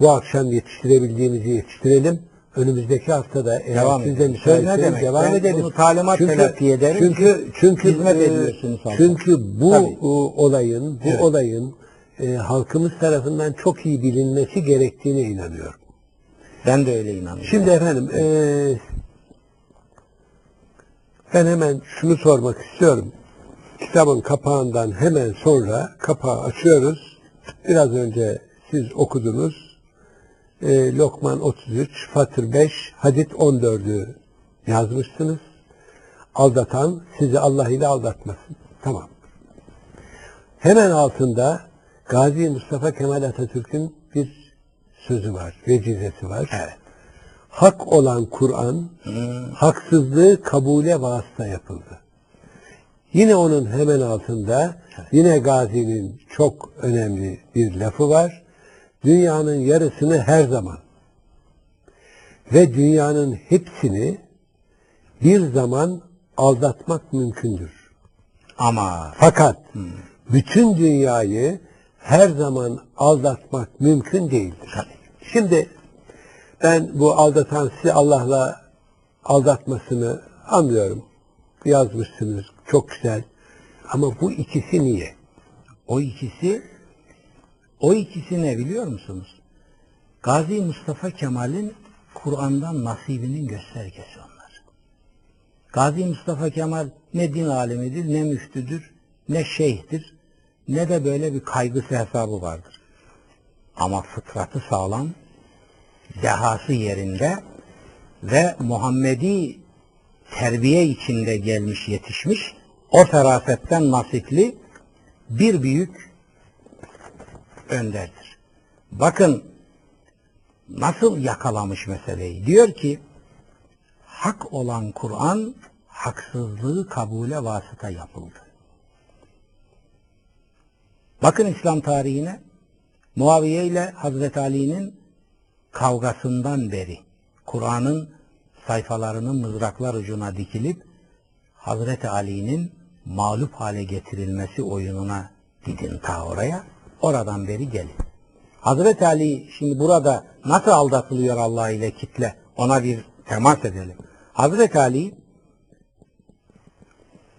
Bu akşam yetiştirebildiğimizi yetiştirelim. Önümüzdeki hafta da eğer Devam siz de müsaitseniz devam Ben edelim. bunu talimat telakki ederim Çünkü çünkü hizmet e, ediyorsunuz. Çünkü bu Tabii. e, olayın bu Evet. olayın e, halkımız tarafından çok iyi bilinmesi gerektiğine inanıyorum. Ben de öyle inanıyorum. Şimdi efendim e, ben hemen şunu sormak istiyorum. Kitabın kapağından hemen sonra kapağı açıyoruz. Biraz önce siz okudunuz. E, Lokman 33, Fatır 5, Hadid 14'ü yazmışsınız. Aldatan sizi Allah ile aldatmasın. Tamam. Hemen altında Gazi Mustafa Kemal Atatürk'ün bir sözü var, vecizesi var. Evet. Hak olan Kur'an, haksızlığı kabule vasıta yapıldı. Yine onun hemen altında, yine Gazi'nin çok önemli bir lafı var. Dünyanın yarısını her zaman ve dünyanın hepsini bir zaman aldatmak mümkündür. Ama Fakat bütün dünyayı her zaman aldatmak mümkün değildir. Şimdi ben bu aldatan sizi Allah'la aldatmasını anlıyorum. Yazmışsınız. Çok güzel. Ama bu ikisi niye? o ikisi o ikisi ne biliyor musunuz? Gazi Mustafa Kemal'in Kur'an'dan nasibinin göstergesi onlar. Gazi Mustafa Kemal ne din alemidir, ne müftüdür, ne şeyhtir, ne de böyle bir kaygısı hesabı vardır. Ama fıtratı sağlam, dehası yerinde ve Muhammedi terbiye içinde gelmiş yetişmiş, o ferasetten nasipli bir büyük önderdir. Bakın nasıl yakalamış meseleyi. Diyor ki hak olan Kur'an haksızlığı kabule vasıta yapıldı. Bakın İslam tarihine Muaviye ile Hazreti Ali'nin kavgasından beri Kur'an'ın sayfalarının mızraklar ucuna dikilip Hazreti Ali'nin mağlup hale getirilmesi oyununa gidin ta oraya. Oradan beri gelin. Hazreti Ali şimdi burada nasıl aldatılıyor Allah ile kitle ona bir temas edelim. Hazreti Ali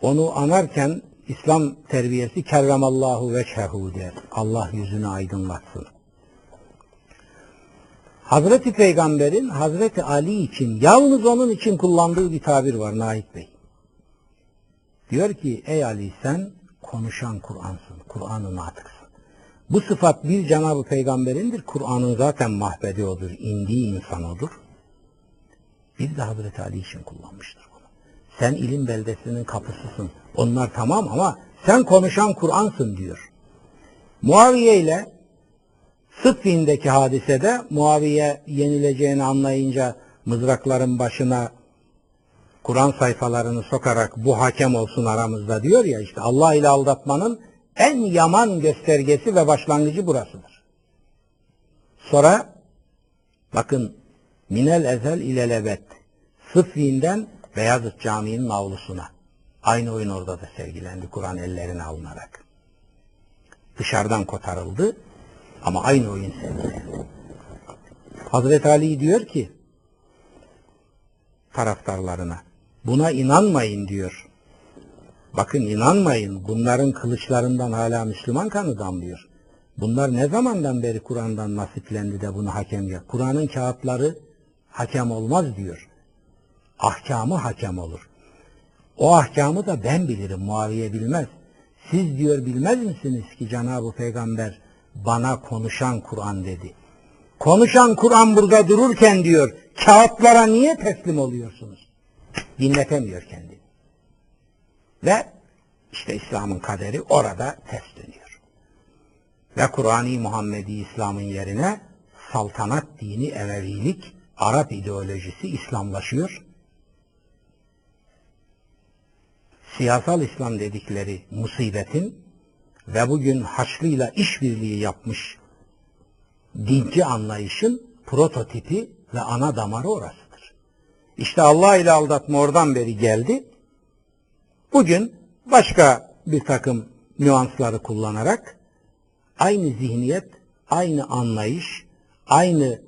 onu anarken İslam terbiyesi kerremallahu veçhehu der. Allah yüzünü aydınlatsın. Hazreti Peygamber'in Hazreti Ali için yalnız onun için kullandığı bir tabir var Naip Bey. Diyor ki ey Ali sen konuşan Kur'ansın, Kur'an'ın atıksın. Bu sıfat bir Cenab-ı Peygamber'indir. Kur'an'ın zaten mahbedi odur, indiği insan odur. Bir de Hazreti Ali için kullanmıştır bunu. Sen ilim beldesinin kapısısın. Onlar tamam ama sen konuşan Kur'ansın diyor. Muaviye ile Sıffin'deki hadisede Muaviye yenileceğini anlayınca mızrakların başına Kur'an sayfalarını sokarak bu hakem olsun aramızda diyor ya işte Allah ile aldatmanın en yaman göstergesi ve başlangıcı burasıdır. Sonra bakın minel ezel ile lebet Sıffin'den Beyazıt Camii'nin avlusuna aynı oyun orada da sergilendi Kur'an ellerine alınarak. Dışarıdan kotarıldı ama aynı oyun sergilendi. Hazreti Ali diyor ki taraftarlarına buna inanmayın diyor. Bakın inanmayın bunların kılıçlarından hala Müslüman kanı damlıyor. Bunlar ne zamandan beri Kur'an'dan nasiplendi de bunu hakem. Kur'an'ın kağıtları hakem olmaz diyor. Ahkamı hakem olur. O ahkamı da ben bilirim, Muaviye bilmez. Siz diyor bilmez misiniz ki Cenab-ı Peygamber bana konuşan Kur'an dedi. Konuşan Kur'an burada dururken diyor, kağıtlara niye teslim oluyorsunuz? Dinletemiyor kendini. Ve işte İslam'ın kaderi orada ters. Ve Kur'an-ı Muhammedi İslam'ın yerine saltanat dini Emevilik, Arap ideolojisi İslamlaşıyor. Siyasal İslam dedikleri musibetin ve bugün Haçlı'yla işbirliği yapmış dinci anlayışın prototipi ve ana damarı orasıdır. İşte Allah ile aldatma oradan beri geldi. Bugün başka bir takım nüansları kullanarak aynı zihniyet, aynı anlayış, aynı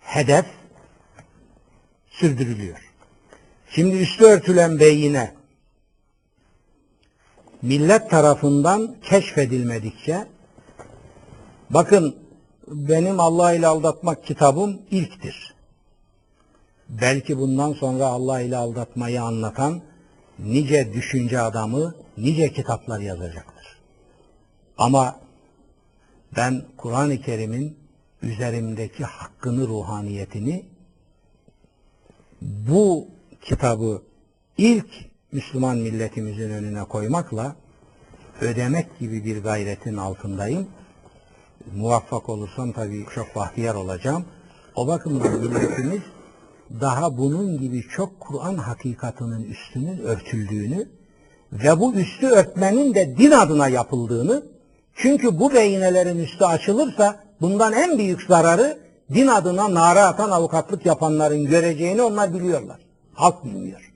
hedef sürdürülüyor. Şimdi üstü örtülen beyine millet tarafından keşfedilmedikçe bakın benim Allah ile aldatmak kitabım ilktir. Belki bundan sonra Allah ile aldatmayı anlatan nice düşünce adamı, nice kitaplar yazacaktır. Ama ben Kur'an-ı Kerim'in üzerimdeki hakkını, ruhaniyetini bu kitabı ilk Müslüman milletimizin önüne koymakla ödemek gibi bir gayretin altındayım. Muvaffak olursam tabii çok bahtiyar olacağım. O bakımdan milletimiz daha bunun gibi çok Kur'an hakikatının üstünün örtüldüğünü ve bu üstü örtmenin de din adına yapıldığını çünkü bu beyinelerin üstü açılırsa bundan en büyük zararı din adına nara atan avukatlık yapanların göreceğini onlar biliyorlar. Halk bilmiyor.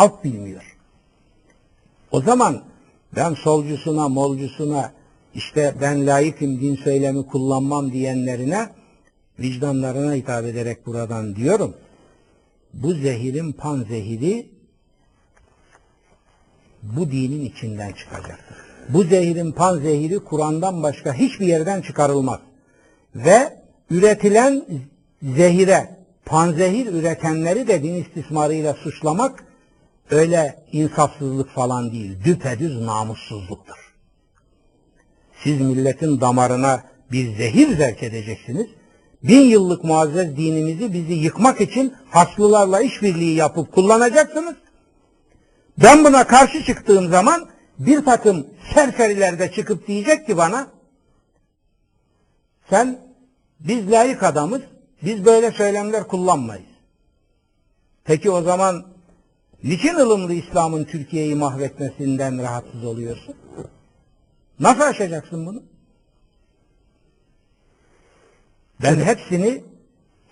Halk bilmiyor. O zaman ben solcusuna, molcusuna, işte ben layıkım din söylemi kullanmam diyenlerine vicdanlarına hitap ederek buradan diyorum. Bu zehirin pan zehiri bu dinin içinden çıkacaktır. Bu zehirin pan zehiri Kur'an'dan başka hiçbir yerden çıkarılmaz. Ve üretilen zehire, panzehir üretenleri de din istismarıyla suçlamak öyle insafsızlık falan değil, düpedüz namussuzluktur. Siz milletin damarına bir zehir zerk edeceksiniz. Bin yıllık muazzez dinimizi bizi yıkmak için Haçlılarla işbirliği yapıp kullanacaksınız. Ben buna karşı çıktığım zaman bir takım serseriler de çıkıp diyecek ki bana sen biz layık adamız, biz böyle söylemler kullanmayız. Peki o zaman niçin ılımlı İslam'ın Türkiye'yi mahvetmesinden rahatsız oluyorsun? Nasıl aşacaksın bunu? Ben hepsini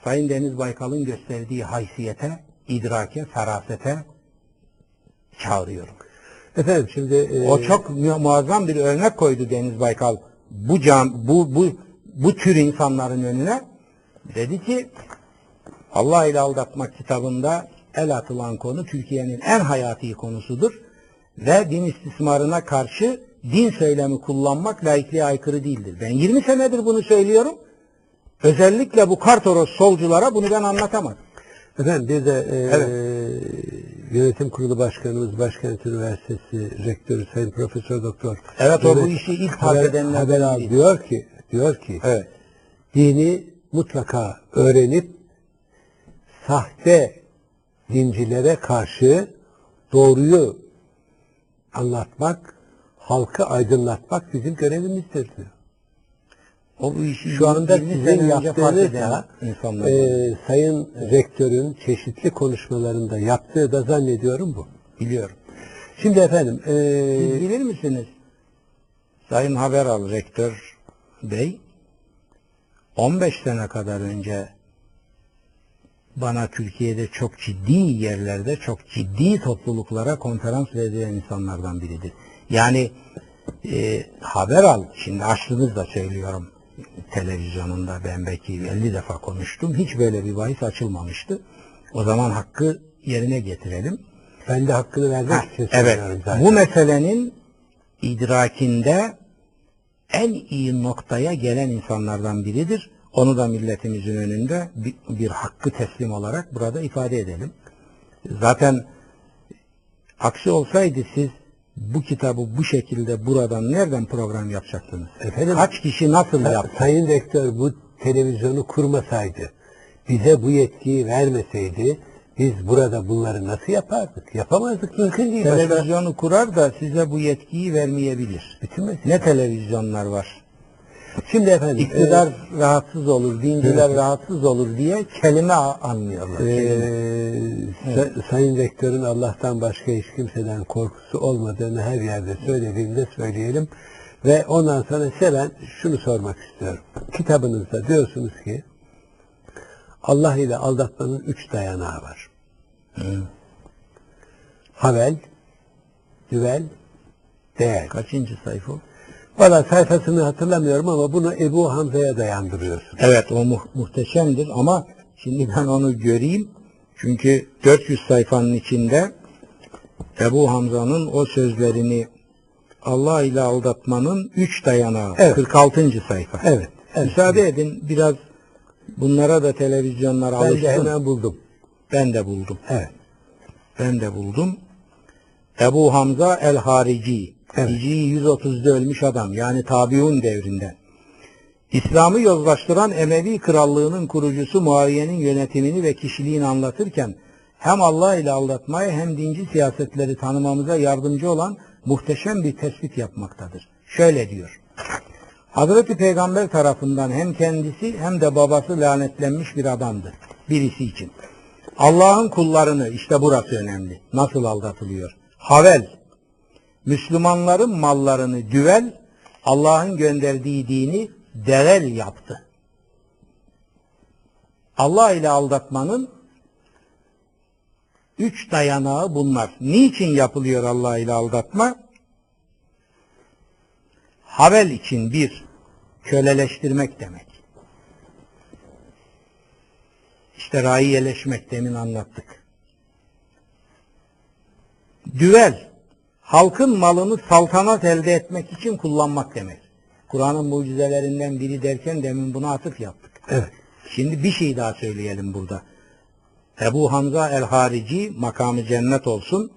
Sayın Deniz Baykal'ın gösterdiği haysiyete, idrake, ferasete çağırıyorum. Efendim şimdi e, O çok mu- muazzam bir örnek koydu Deniz Baykal bu cam bu bu bu tür insanların önüne. Dedi ki Allah ile aldatmak kitabında el atılan konu Türkiye'nin en hayati konusudur ve din istismarına karşı din söylemi kullanmak laikliğe aykırı değildir. Ben 20 senedir bunu söylüyorum. Özellikle bu Kartoros solculara bunu ben anlatamadım. efendim bir de e, Evet. yönetim kurulu başkanımız Başkent Üniversitesi rektörü Sayın Profesör Doktor Evet, o bu işi ilk fark Haber- edenlerden Haberal biri. diyor ki diyor ki Evet. dini mutlaka öğrenip sahte dincilere karşı doğruyu anlatmak, halkı aydınlatmak bizim görevimizdir diyor. O işi Şu anda 20 sizin yaptığınız da e, Sayın Rektör'ün çeşitli konuşmalarında yaptığı da zannediyorum bu. biliyorum. Şimdi efendim e, Siz bilir misiniz? Sayın Haberal Rektör Bey 15 sene kadar önce bana Türkiye'de çok ciddi yerlerde çok ciddi topluluklara konferans verilen insanlardan biridir. Yani e, Haberal şimdi açtınız da söylüyorum televizyonunda ben belki 50 defa konuştum. Hiç böyle bir bahis açılmamıştı. O zaman hakkı yerine getirelim. ben de hakkını vermek Ha, için evet. zaten. Bu meselenin idrakinde en iyi noktaya gelen insanlardan biridir. Onu da milletimizin önünde bir, bir hakkı teslim olarak burada ifade edelim. Zaten aksi olsaydı siz bu kitabı bu şekilde buradan nereden program yapacaktınız? Efendim, Kaç kişi nasıl Sa- yaptı? Sayın Rektör bu televizyonu kurmasaydı, bize bu yetkiyi vermeseydi, Biz burada bunları nasıl yapardık? Yapamazdık. Mümkün değil. Başka- Televizyonu kurar da size bu yetkiyi vermeyebilir. Bütün mesele. Ne televizyonlar var? Şimdi efendim. İktidar e, rahatsız olur, dinciler rahatsız olur diye kelime anlıyorlar. Ee, kelime. Sa- Sayın Rektör'ün Allah'tan başka hiç kimseden korkusu olmadığını her yerde söylediğimde söyleyelim. Ve ondan sonra size ben şunu sormak istiyorum. Kitabınızda diyorsunuz ki Allah ile aldatmanın üç dayanağı var. Havel, düvel, değer. Kaçıncı sayfa? Valla sayfasını hatırlamıyorum ama bunu Ebu Hamza'ya dayandırıyorsun. Evet o mu- muhteşemdir ama şimdi ben onu göreyim. Çünkü 400 sayfanın içinde Ebu Hamza'nın o sözlerini Allah ile aldatmanın 3 dayanağı. Evet. 46. sayfa. Evet. evet. Müsaade edin biraz bunlara da televizyonlar Ben alışsın. de hemen buldum. Ben de buldum. Evet. Ben de buldum. Ebu Hamza el-Harici. Evet. Hicri 130'da ölmüş adam. Yani tabiun devrinden. İslam'ı yozlaştıran Emevi krallığının kurucusu Muaviye'nin yönetimini ve kişiliğini anlatırken hem Allah ile aldatmaya hem dinci siyasetleri tanımamıza yardımcı olan muhteşem bir tespit yapmaktadır. Şöyle diyor. Hazreti Peygamber tarafından hem kendisi hem de babası lanetlenmiş bir adamdı. Birisi için. Allah'ın kullarını işte burası önemli. Nasıl aldatılıyor? Havel. Müslümanların mallarını düvel, Allah'ın gönderdiği dini devel yaptı. Allah ile aldatmanın üç dayanağı bunlar. Niçin yapılıyor Allah ile aldatma? Havel için bir, köleleştirmek demek. İşte raiyeleşmek demin anlattık. Düvel, halkın malını saltanat elde etmek için kullanmak demek. Kur'an'ın mucizelerinden biri derken demin buna atıf yaptık. Evet. Şimdi bir şey daha söyleyelim burada. Ebu Hamza el-Harici makamı cennet olsun.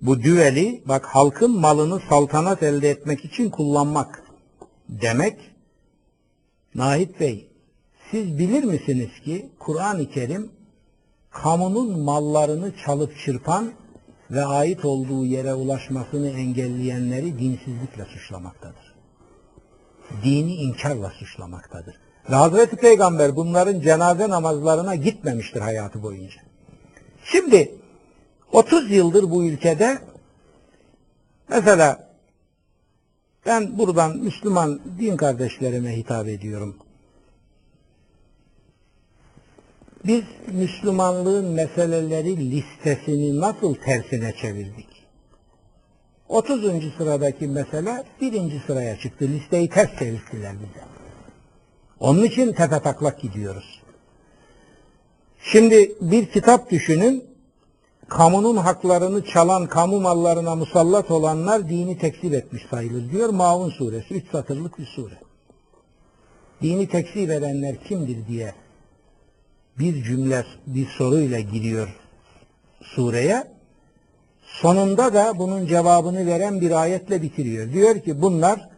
Bu düveli bak halkın malını saltanat elde etmek için kullanmak demek. Nahit Bey siz bilir misiniz ki Kur'an-ı Kerim kamunun mallarını çalıp çırpan ve ait olduğu yere ulaşmasını engelleyenleri dinsizlikle suçlamaktadır. Dini inkarla suçlamaktadır. Ve Hazreti Peygamber bunların cenaze namazlarına gitmemiştir hayatı boyunca. Şimdi 30 yıldır bu ülkede mesela ben buradan Müslüman din kardeşlerime hitap ediyorum. Biz Müslümanlığın meseleleri listesini nasıl tersine çevirdik? 30. sıradaki mesele birinci sıraya çıktı. Listeyi ters çevirdiler bize. Onun için tepe taklak gidiyoruz. Şimdi bir kitap düşünün. Kamunun haklarını çalan, kamu mallarına musallat olanlar dini tekzip etmiş sayılır diyor. Maun suresi. Üç satırlık bir sure. Dini tekzip edenler kimdir diye bir cümle, bir soruyla giriyor sureye. Sonunda da bunun cevabını veren bir ayetle bitiriyor. Diyor ki bunlar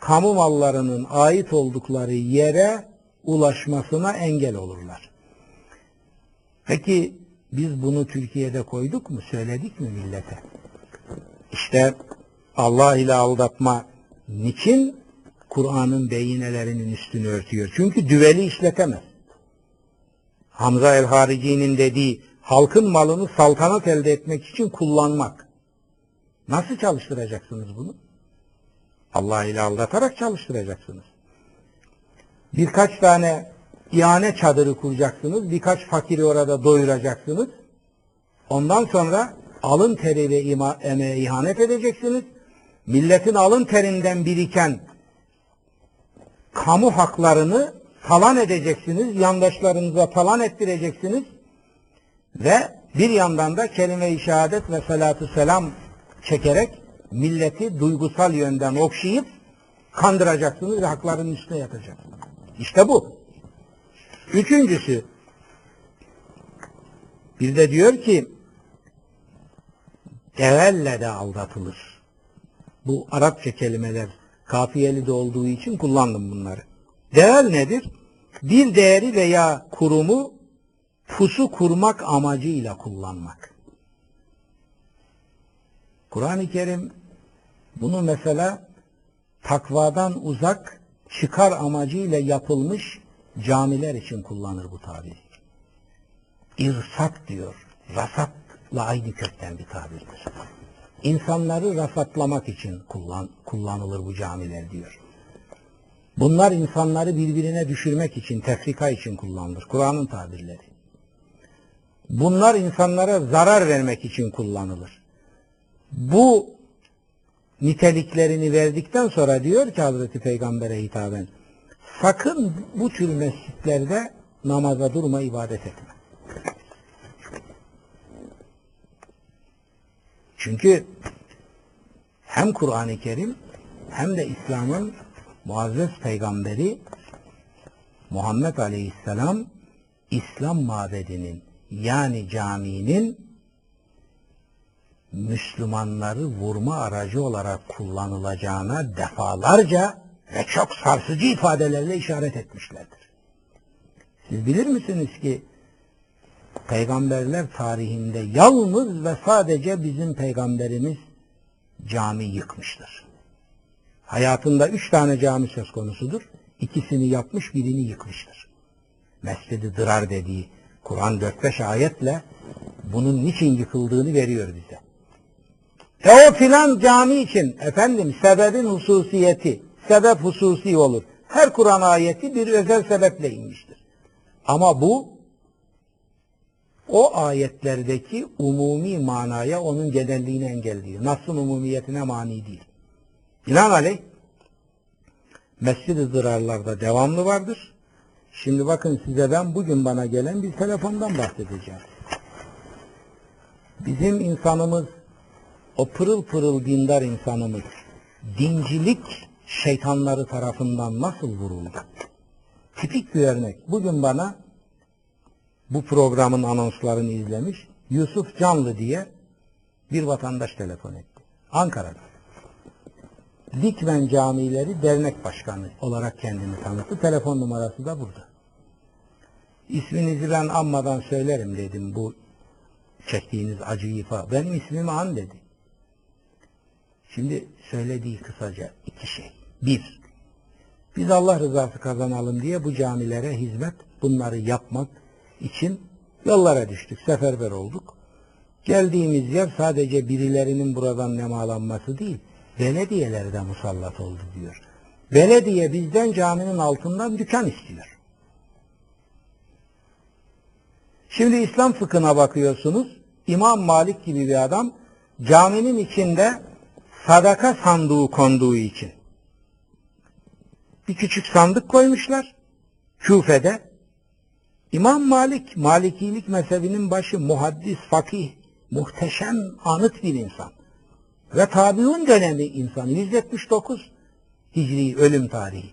kamu mallarının ait oldukları yere ulaşmasına engel olurlar. Peki biz bunu Türkiye'de koyduk mu? Söyledik mi millete? İşte Allah ile aldatma niçin Kur'an'ın beyinelerinin üstünü örtüyor? Çünkü düveli işletemez. Hamza el-Harici'nin dediği halkın malını saltanat elde etmek için kullanmak. Nasıl çalıştıracaksınız bunu? Allah ile aldatarak çalıştıracaksınız. Birkaç tane ihane çadırı kuracaksınız. Birkaç fakiri orada doyuracaksınız. Ondan sonra alın teri ve ima, emeğe ihanet edeceksiniz. Milletin alın terinden biriken kamu haklarını talan edeceksiniz. Yandaşlarınıza talan ettireceksiniz. Ve bir yandan da kelime-i şehadet ve salatü selam çekerek milleti duygusal yönden okşayıp kandıracaksınız ve haklarının üstüne yatacaksınız. İşte bu. Üçüncüsü bir de diyor ki develle de aldatılır. Bu Arapça kelimeler kafiyeli de olduğu için kullandım bunları. Değer nedir? Bir değeri veya kurumu pusu kurmak amacıyla kullanmak. Kur'an-ı Kerim bunu mesela takvadan uzak çıkar amacıyla yapılmış camiler için kullanır bu tabiri. İrsat diyor. Rasatla aynı kökten bir tabirdir. İnsanları rasatlamak için kullan, kullanılır bu camiler diyor. Bunlar insanları birbirine düşürmek için, tefrika için kullanılır. Kur'an'ın tabirleri. Bunlar insanlara zarar vermek için kullanılır. Bu niteliklerini verdikten sonra diyor ki Hazreti Peygamber'e hitaben sakın bu tür mescitlerde namaza durma ibadet etme. Çünkü hem Kur'an-ı Kerim hem de İslam'ın muazzez peygamberi Muhammed Aleyhisselam İslam mabedinin yani caminin Müslümanları vurma aracı olarak kullanılacağına defalarca ve çok sarsıcı ifadelerle işaret etmişlerdir. Siz bilir misiniz ki peygamberler tarihinde yalnız ve sadece bizim peygamberimiz cami yıkmıştır. Hayatında üç tane cami söz konusudur. İkisini yapmış, birini yıkmıştır. Mescid-i Dırar dediği Kur'an 4-5 ayetle bunun niçin yıkıldığını veriyor bize. E o filan cami için efendim sebebin hususiyeti, sebep hususi olur. Her Kur'an ayeti bir özel sebeple inmiştir. Ama bu o ayetlerdeki umumi manaya onun genelliğini engelliyor. Nas'ın umumiyetine mani değil. Binaenaleyh Mescid-i Zırarlarda devamlı vardır. Şimdi bakın size ben bugün bana gelen bir telefondan bahsedeceğim. Bizim insanımız o pırıl pırıl dindar insanımız dincilik şeytanları tarafından nasıl vuruldu? Tipik bir örnek. Bugün bana bu programın anonslarını izlemiş Yusuf Canlı diye bir vatandaş telefon etti. Ankara'da. Dikmen Camileri Dernek Başkanı olarak kendini tanıttı. Telefon numarası da burada. İsminizi ben anmadan söylerim dedim bu çektiğiniz acıyı ifade. Benim ismimi an dedi. Şimdi söylediği kısaca iki şey. Bir, biz Allah rızası kazanalım diye bu camilere hizmet, bunları yapmak için yollara düştük, seferber olduk. Geldiğimiz yer sadece birilerinin buradan nemalanması değil, belediyeler de musallat oldu diyor. Belediye bizden caminin altından dükkan istiyor. Şimdi İslam fıkhına bakıyorsunuz. İmam Malik gibi bir adam caminin içinde sadaka sandığı konduğu için bir küçük sandık koymuşlar. Küfe'de İmam Malik, Malikilik mezhebinin başı muhaddis, fakih, muhteşem, anıt bir insan. Ve tabiun dönemi insan, 179 Hicri ölüm tarihi.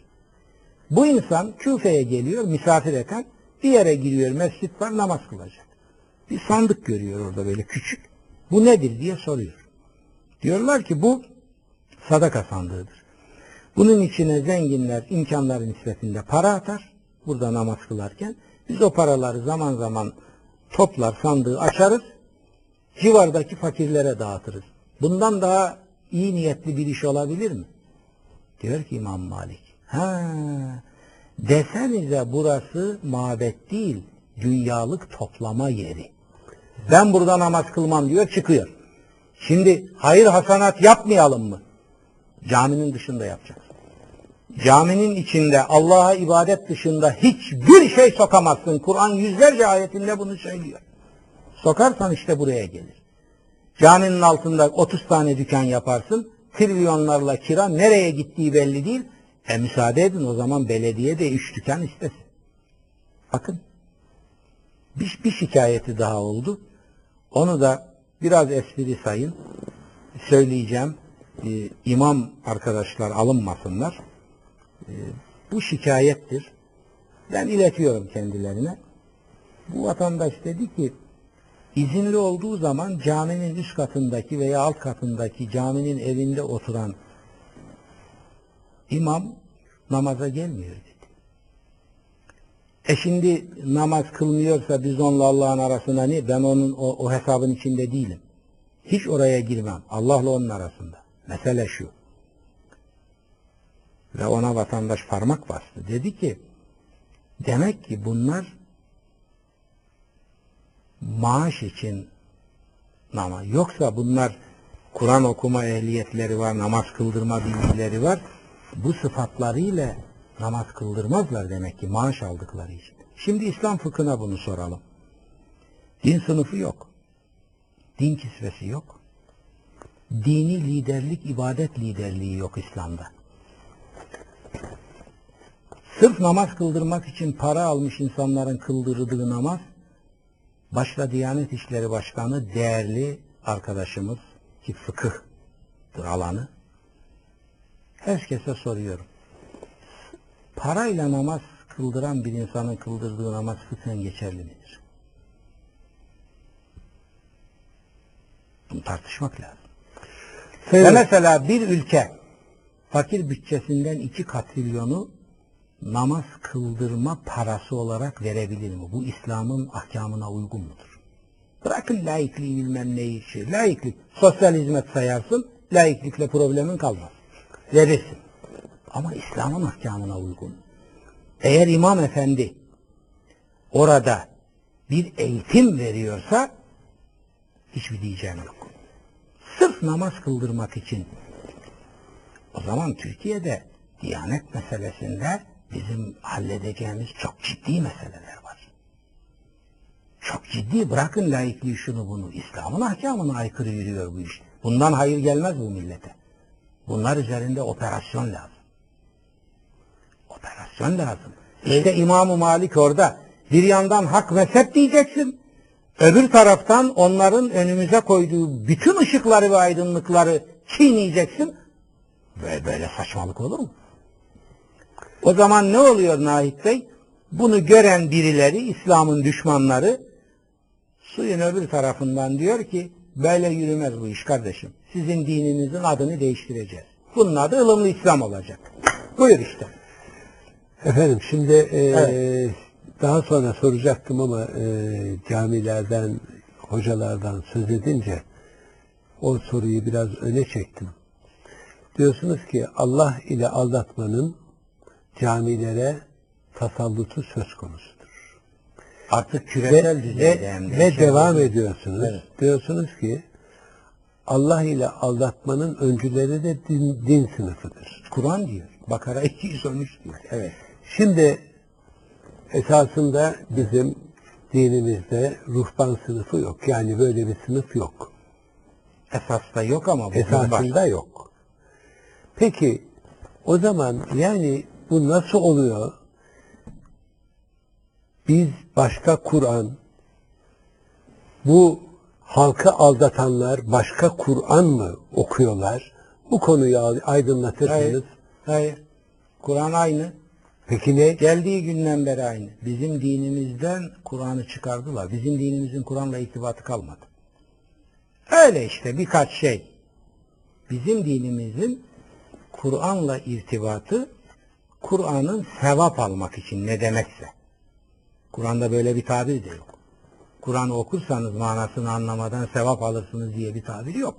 Bu insan Küfe'ye geliyor, misafir eten, bir yere giriyor, mescit var, namaz kılacak. Bir sandık görüyor orada böyle küçük. Bu nedir diye soruyor. Diyorlar ki bu sadaka sandığıdır. Bunun içine zenginler imkanları nispetinde para atar. Burada namaz kılarken. Biz o paraları zaman zaman toplar sandığı açarız. Civardaki fakirlere dağıtırız. Bundan daha iyi niyetli bir iş olabilir mi? Diyor ki İmam Malik. Ha, desenize burası mabet değil, dünyalık toplama yeri. Ben burada namaz kılmam diyor, çıkıyor. Şimdi hayır hasanat yapmayalım mı? Caminin dışında yapacağız. Caminin içinde Allah'a ibadet dışında hiçbir şey sokamazsın. Kur'an yüzlerce ayetinde bunu söylüyor. Sokarsan işte buraya gelir. Caminin altında 30 tane dükkan yaparsın. Trilyonlarla kira nereye gittiği belli değil. E müsaade edin o zaman belediye de 3 dükkan istesin. Bakın. Bir, bir şikayeti daha oldu. Onu da biraz espri sayın. Söyleyeceğim. Ee, imam arkadaşlar alınmasınlar. Ee, bu şikayettir. Ben iletiyorum kendilerine. Bu vatandaş dedi ki izinli olduğu zaman caminin üst katındaki veya alt katındaki caminin evinde oturan imam namaza gelmiyor dedi. E şimdi namaz kılmıyorsa biz onunla Allah'ın arasında ne? Ben onun o, o hesabın içinde değilim. Hiç oraya girmem. Allah'la onun arasında. Mesele şu. Ve ona vatandaş parmak bastı. Dedi ki demek ki bunlar maaş için namaz. Yoksa bunlar Kur'an okuma ehliyetleri var, namaz kıldırma bilgileri var. Bu sıfatlarıyla namaz kıldırmazlar demek ki maaş aldıkları için. Şimdi İslam fıkhına bunu soralım. Din sınıfı yok. Din kisvesi yok. Dini liderlik, ibadet liderliği yok İslam'da. Sırf namaz kıldırmak için para almış insanların kıldırdığı namaz, başta Diyanet İşleri Başkanı değerli arkadaşımız ki fıkıhtır alanı. Herkese soruyorum. Parayla namaz kıldıran bir insanın kıldırdığı namaz fıkhen geçerli midir? Bunu tartışmak lazım. Ve Sayın, mesela bir ülke fakir bütçesinden iki katrilyonu namaz kıldırma parası olarak verebilir mi? Bu İslam'ın ahkamına uygun mudur? Bırakın laikliği bilmem neyi şey. Laiklik, sosyal hizmet sayarsın, laiklikle problemin kalmaz. Verirsin. Ama İslam'ın ahkamına uygun. Eğer imam efendi orada bir eğitim veriyorsa hiçbir diyeceğim yok. Sırf namaz kıldırmak için o zaman Türkiye'de Diyanet meselesinde bizim halledeceğimiz çok ciddi meseleler var. Çok ciddi bırakın laikliği şunu bunu. İslam'ın ahkamına aykırı yürüyor bu iş. Bundan hayır gelmez bu millete. Bunlar üzerinde operasyon lazım. Operasyon lazım. İşte İmam-ı Malik orada. Bir yandan hak mezhep diyeceksin. Öbür taraftan onların önümüze koyduğu bütün ışıkları ve aydınlıkları çiğneyeceksin. Böyle, böyle saçmalık olur mu? O zaman ne oluyor Nahit Bey? Bunu gören birileri, İslam'ın düşmanları suyun öbür tarafından diyor ki böyle yürümez bu iş kardeşim. Sizin dininizin adını değiştireceğiz. Bunun adı ılımlı İslam olacak. Buyur işte. efendim şimdi e, Evet. daha sonra soracaktım ama e, camilerden, hocalardan söz edince o soruyu biraz öne çektim. Diyorsunuz ki Allah ile aldatmanın camilere tasallutu söz konusudur. Artık Ve, küresel düzeyde ve, hem de. ve şey devam oldu. ediyorsunuz. Evet. Diyorsunuz ki Allah ile aldatmanın öncüleri de din, din sınıfıdır. Kur'an diyor. Bakara 213 diyor. Evet. Şimdi esasında bizim dinimizde ruhban sınıfı yok. Yani böyle bir sınıf yok. Esasta yok ama bu var. Esasında yok. Peki o zaman yani bu nasıl oluyor? Biz başka Kur'an, bu halkı aldatanlar başka Kur'an mı okuyorlar? Bu konuyu aydınlatırsanız. Hayır. Hayır. Kur'an aynı. Peki ne? Geldiği günden beri aynı. Bizim dinimizden Kur'an'ı çıkardılar. Bizim dinimizin Kur'an'la irtibatı kalmadı. Öyle işte birkaç şey. Bizim dinimizin Kur'an'la irtibatı Kur'an'ın sevap almak için ne demekse. Kur'an'da böyle bir tabir de yok. Kur'an'ı okursanız manasını anlamadan sevap alırsınız diye bir tabir yok.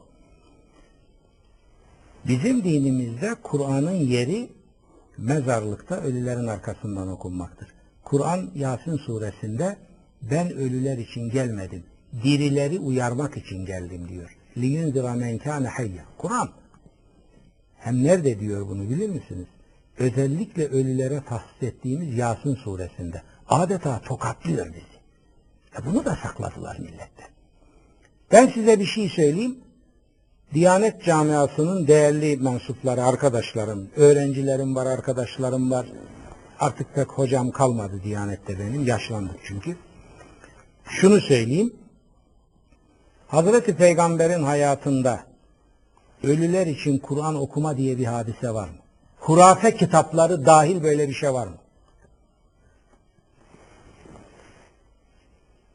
Bizim dinimizde Kur'an'ın yeri mezarlıkta ölülerin arkasından okunmaktır. Kur'an Yasin suresinde ben ölüler için gelmedim. Dirileri uyarmak için geldim diyor. لِيُنْذِرَ مَنْ كَانَ حَيَّ Kur'an. Hem nerede diyor bunu bilir misiniz? Özellikle ölülere tahsis ettiğimiz Yasin suresinde. Adeta tokatlıyor bizi. E bunu da sakladılar millette. Ben size bir şey söyleyeyim. Diyanet camiasının değerli mensupları, arkadaşlarım, öğrencilerim var, arkadaşlarım var. Artık pek hocam kalmadı Diyanet'te benim, yaşlandık çünkü. Şunu söyleyeyim. Hazreti Peygamber'in hayatında ölüler için Kur'an okuma diye bir hadise var mı? Hurafe kitapları dahil böyle bir şey var mı?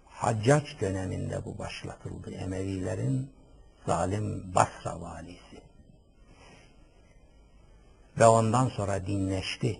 Haccac döneminde bu başlatıldı. Emevilerin zalim Basra valisi. Ve ondan sonra dinleşti.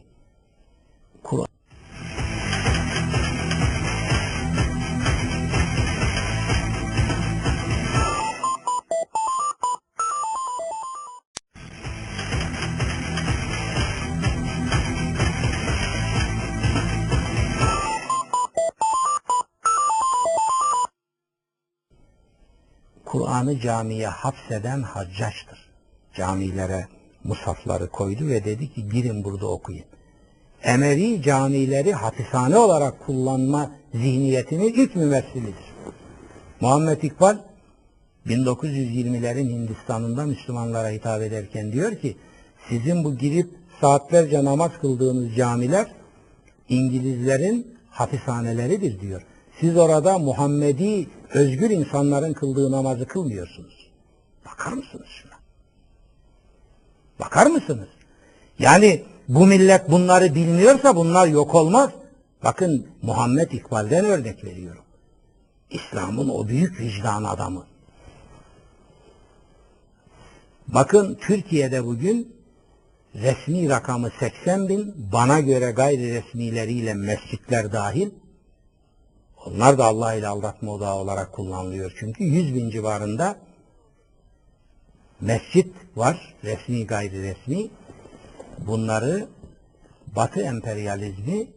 Kur'an'ı camiye hapseden haccaçtır. Camilere musafları koydu ve dedi ki girin burada okuyun. Emevi camileri hapishane olarak kullanma zihniyetinin ilk mümessilidir. Muhammed İkbal 1920'lerin Hindistan'ında Müslümanlara hitap ederken diyor ki sizin bu girip saatlerce namaz kıldığınız camiler İngilizlerin hapishaneleridir diyor. Siz orada Muhammedi özgür insanların kıldığı namazı kılmıyorsunuz. Bakar mısınız şuna? Bakar mısınız? Yani bu millet bunları bilmiyorsa bunlar yok olmaz. Bakın Muhammed İkbal'den örnek veriyorum. İslam'ın o büyük vicdan adamı. Bakın Türkiye'de bugün resmi rakamı 80 bin, bana göre gayri resmileriyle mescitler dahil, onlar da Allah ile aldatma odağı olarak kullanılıyor. Çünkü 100 bin civarında mescit var, resmi gayri resmi. Bunları Batı emperyalizmi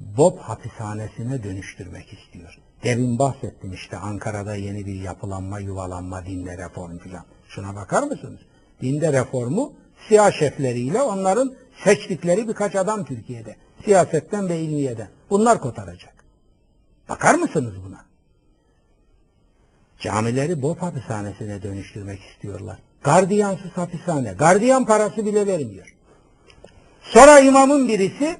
Bob hapishanesine dönüştürmek istiyor. Demin bahsettim işte Ankara'da yeni bir yapılanma, yuvalanma, dinde reform falan. Şuna bakar mısınız? Dinde reformu siyah şefleriyle onların seçtikleri birkaç adam Türkiye'de. Siyasetten ve ilmiyeden. Bunlar kotaracak. Bakar mısınız buna? Camileri Bob hapishanesine dönüştürmek istiyorlar. Gardiyansız hapishane. Gardiyan parası bile vermiyor. Sonra imamın birisi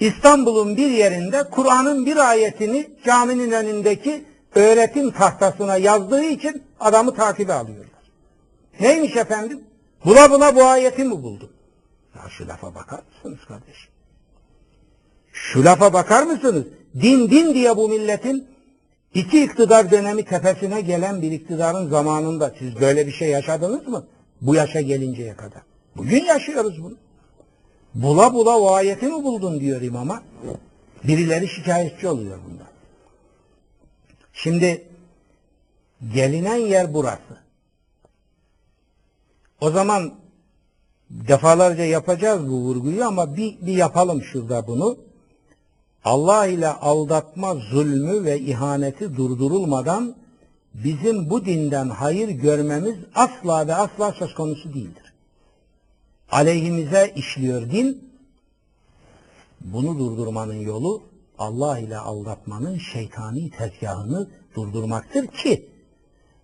İstanbul'un bir yerinde Kur'an'ın bir ayetini caminin önündeki öğretim tahtasına yazdığı için adamı takibe alıyorlar. Neymiş efendim? Bula bula bu ayeti mi buldun? Ya şu lafa bakar mısınız kardeşim? Şu lafa bakar mısınız? Din din diye bu milletin iki iktidar dönemi tepesine gelen bir iktidarın zamanında siz böyle bir şey yaşadınız mı? Bu yaşa gelinceye kadar. Bugün yaşıyoruz bunu. Bula bula o ayeti mi buldun diyor imama. Birileri şikayetçi oluyor bundan. Şimdi gelinen yer burası. O zaman defalarca yapacağız bu vurguyu ama bir, bir yapalım şurada bunu. Allah ile aldatma zulmü ve ihaneti durdurulmadan bizim bu dinden hayır görmemiz asla ve asla söz konusu değildir. Aleyhimize işliyor din. Bunu durdurmanın yolu Allah ile aldatmanın şeytani tezgahını durdurmaktır ki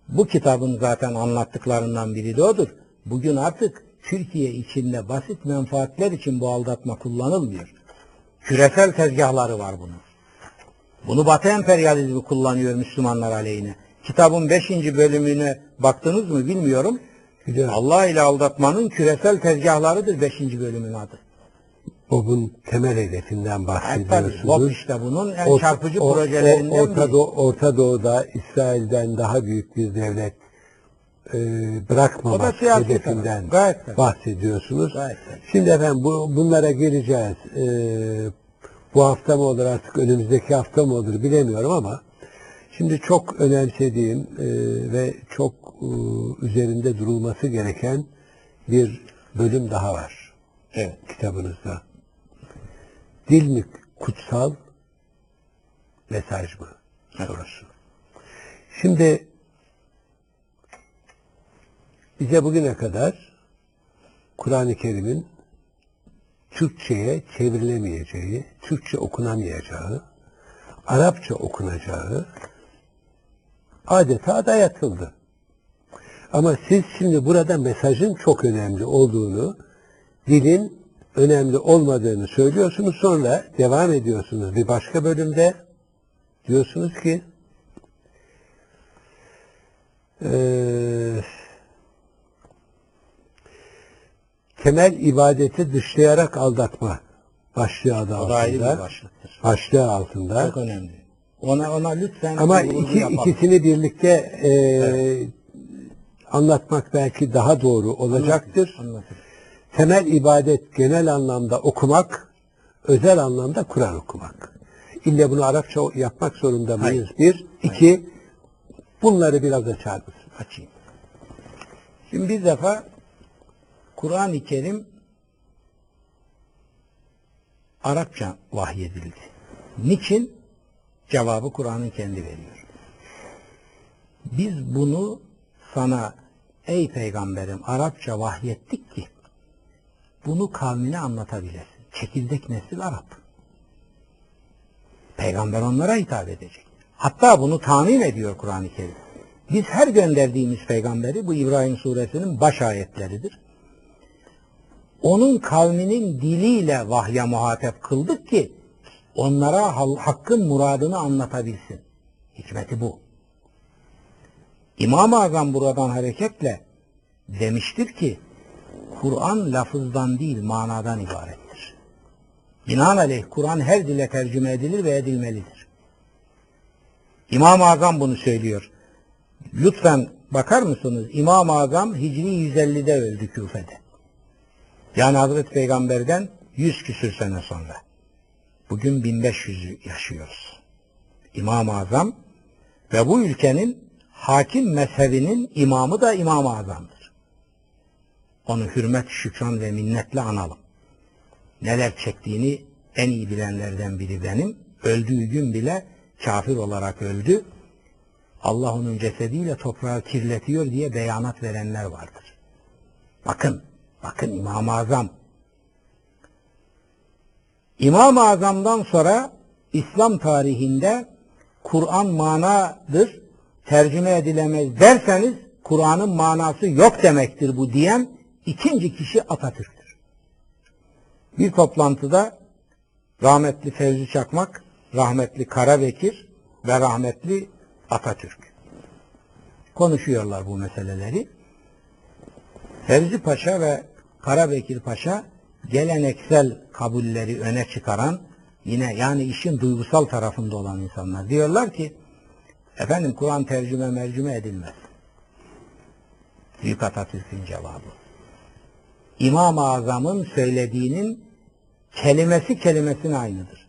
bu kitabın zaten anlattıklarından biri de odur. Bugün artık Türkiye içinde basit menfaatler için bu aldatma kullanılmıyor. Küresel tezgahları var bunun. Bunu Batı emperyalizmi kullanıyor Müslümanlar aleyhine. Kitabın 5. bölümüne baktınız mı bilmiyorum. Biliyorum. Allah ile aldatmanın küresel tezgahlarıdır 5. bölümün adı. Bob'un temel hedefinden Evet, tabii. bahsediyorsunuz. Bob işte bunun en Orta- çarpıcı o- o- projelerinden Orta, biri. Doğu- Orta Doğu'da İsrail'den daha büyük bir devlet e, bırakmamak hedefinden. Gayet bahsediyorsunuz. Gayet. Şimdi efendim bu, bunlara geleceğiz. E, bu hafta mı olur artık önümüzdeki hafta mı olur bilemiyorum ama şimdi çok önemsediğim e, ve çok e, üzerinde durulması gereken bir bölüm daha var Evet. kitabınızda. Dil mi kutsal, mesaj mı sorusu. Şimdi bize bugüne kadar Kur'an-ı Kerim'in Türkçe'ye çevrilemeyeceği, Türkçe okunamayacağı, Arapça okunacağı adeta dayatıldı. Ama siz şimdi burada mesajın çok önemli olduğunu, dilin önemli olmadığını söylüyorsunuz. Sonra devam ediyorsunuz bir başka bölümde. Diyorsunuz ki eee, temel ibadeti dışlayarak aldatma başlığı adı O altında. başlıktır. Başlığı altında. Çok önemli. Ona ona lütfen Ama iki, yapalım. ikisini birlikte eee, anlatmak belki daha doğru olacaktır. Anlatın. Temel ibadet genel anlamda okumak, özel anlamda Kur'an okumak. İlle bunu Arapça yapmak zorunda mıyız? Bir. iki, bunları biraz açar mısın? Açayım. Şimdi bir defa Kur'an-ı Kerim Arapça vahyedildi. Niçin? Cevabı Kur'an'ın kendi veriyor. Biz bunu sana ey peygamberim Arapça vahyettik ki bunu kavmine anlatabilesin. Çekirdek nesil Arap. Peygamber onlara hitap edecek. Hatta bunu tahmin ediyor Kur'an-ı Kerim. Biz her gönderdiğimiz peygamberi bu İbrahim suresinin baş ayetleridir. Onun kavminin diliyle vahye muhatap kıldık ki onlara hakkın muradını anlatabilsin. Hikmeti bu. İmam-ı Azam buradan hareketle demiştir ki Kur'an lafızdan değil manadan ibarettir. Binaenaleyh Kur'an her dile tercüme edilir ve edilmelidir. İmam-ı Azam bunu söylüyor. Lütfen bakar mısınız? İmam-ı Azam Hicri 150'de öldü Küfe'de. Yani Hazreti Peygamber'den 100 küsür sene sonra. Bugün 1500'ü yaşıyoruz. İmam-ı Azam ve bu ülkenin hakim mezhebinin imamı da İmam-ı Azam'dır. Onu hürmet, şükran ve minnetle analım. Neler çektiğini en iyi bilenlerden biri benim. Öldüğü gün bile kafir olarak öldü. Allah onun cesediyle toprağı kirletiyor diye beyanat verenler vardır. Bakın, bakın İmam-ı Azam. İmam-ı Azam'dan sonra İslam tarihinde Kur'an manadır, tercüme edilemez derseniz Kur'an'ın manası yok demektir bu diyen ikinci kişi Atatürk'tür. Bir toplantıda rahmetli Fevzi Çakmak, rahmetli Karabekir ve rahmetli Atatürk konuşuyorlar bu meseleleri. Fevzi Paşa ve Karabekir Paşa geleneksel kabulleri öne çıkaran yine yani işin duygusal tarafında olan insanlar. Diyorlar ki efendim Kur'an tercüme mercüme edilmez. Büyük Atatürk'ün cevabı. İmam-ı Azam'ın söylediğinin kelimesi kelimesine aynıdır.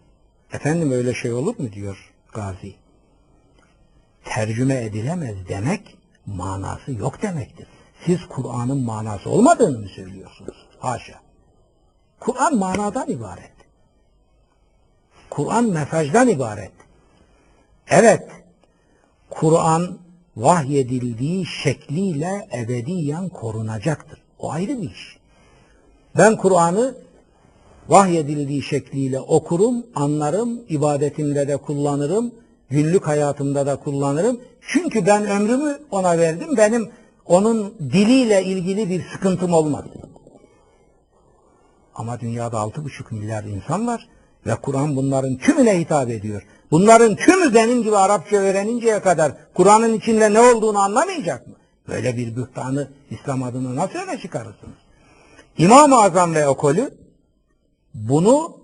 Efendim öyle şey olur mu diyor Gazi. Tercüme edilemez demek manası yok demektir. Siz Kur'an'ın manası olmadığını mı söylüyorsunuz? Haşa. Kur'an manadan ibaret. Kur'an mesajdan ibaret. Evet, Kur'an vahyedildiği şekliyle ebediyen korunacaktır. O ayrı bir iş. Ben Kur'an'ı vahyedildiği şekliyle okurum, anlarım, ibadetimde de kullanırım, günlük hayatımda da kullanırım. Çünkü ben ömrümü ona verdim. Benim onun diliyle ilgili bir sıkıntım olmadı. Ama dünyada altı buçuk milyar insan var ve Kur'an bunların tümüne hitap ediyor. Bunların tümü benim gibi Arapça öğreninceye kadar Kur'an'ın içinde ne olduğunu anlamayacak mı? Böyle bir bühtanı İslam adına nasıl öne çıkarırsınız? İmam-ı Azam ve ekolü bunu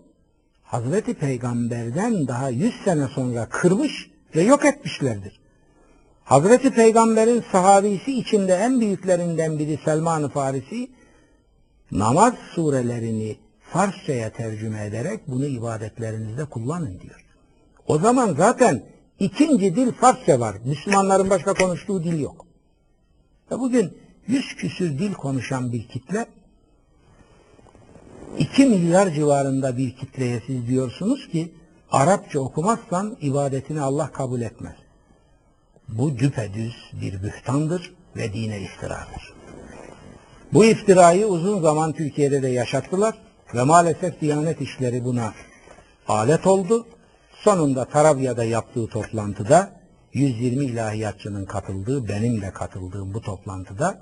Hazreti Peygamber'den daha yüz sene sonra kırmış ve yok etmişlerdir. Hazreti Peygamber'in sahabisi içinde en büyüklerinden biri Selman-ı Farisi namaz surelerini Farsçaya tercüme ederek bunu ibadetlerinizde kullanın diyor. O zaman zaten ikinci dil Farsça var. Müslümanların başka konuştuğu dil yok. Ve bugün yüz küsür dil konuşan bir kitle 2 milyar civarında bir kitleye siz diyorsunuz ki Arapça okumazsan ibadetini Allah kabul etmez. Bu düpedüz bir bühtandır ve dine iftiradır. Bu iftirayı uzun zaman Türkiye'de de yaşattılar ve maalesef Diyanet İşleri buna alet oldu. Sonunda Tarabya'da yaptığı toplantıda 120 ilahiyatçının katıldığı, benim de katıldığım bu toplantıda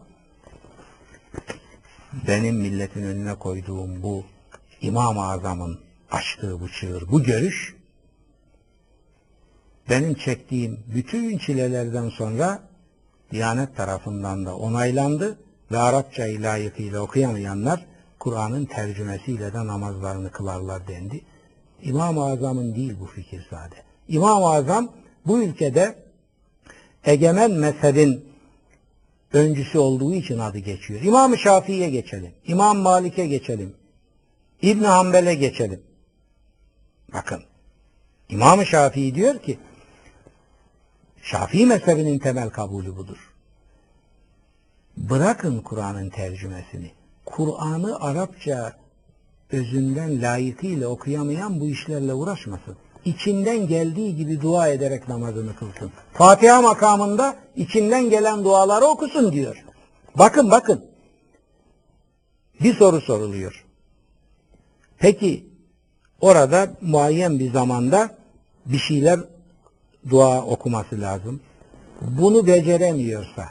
benim milletin önüne koyduğum bu İmam-ı Azam'ın açtığı bu çığır, bu görüş benim çektiğim bütün çilelerden sonra Diyanet tarafından da onaylandı ve Arapça layıkıyla okuyamayanlar Kur'an'ın tercümesiyle de namazlarını kılarlar dendi. İmam-ı Azam'ın değil bu fikir sade. İmam-ı Azam bu ülkede egemen mezhebin öncüsü olduğu için adı geçiyor. İmam-ı Şafii'ye geçelim. İmam Malik'e geçelim. İbn Hanbel'e geçelim. Bakın. İmam-ı Şafii diyor ki Şafii mezhebinin temel kabulü budur. Bırakın Kur'an'ın tercümesini. Kur'an'ı Arapça özünden layıkıyla okuyamayan bu işlerle uğraşmasın. içinden geldiği gibi dua ederek namazını kılsın. Fatiha makamında içinden gelen duaları okusun diyor. Bakın bakın. Bir soru soruluyor. Peki orada muayyen bir zamanda bir şeyler dua okuması lazım. Bunu beceremiyorsa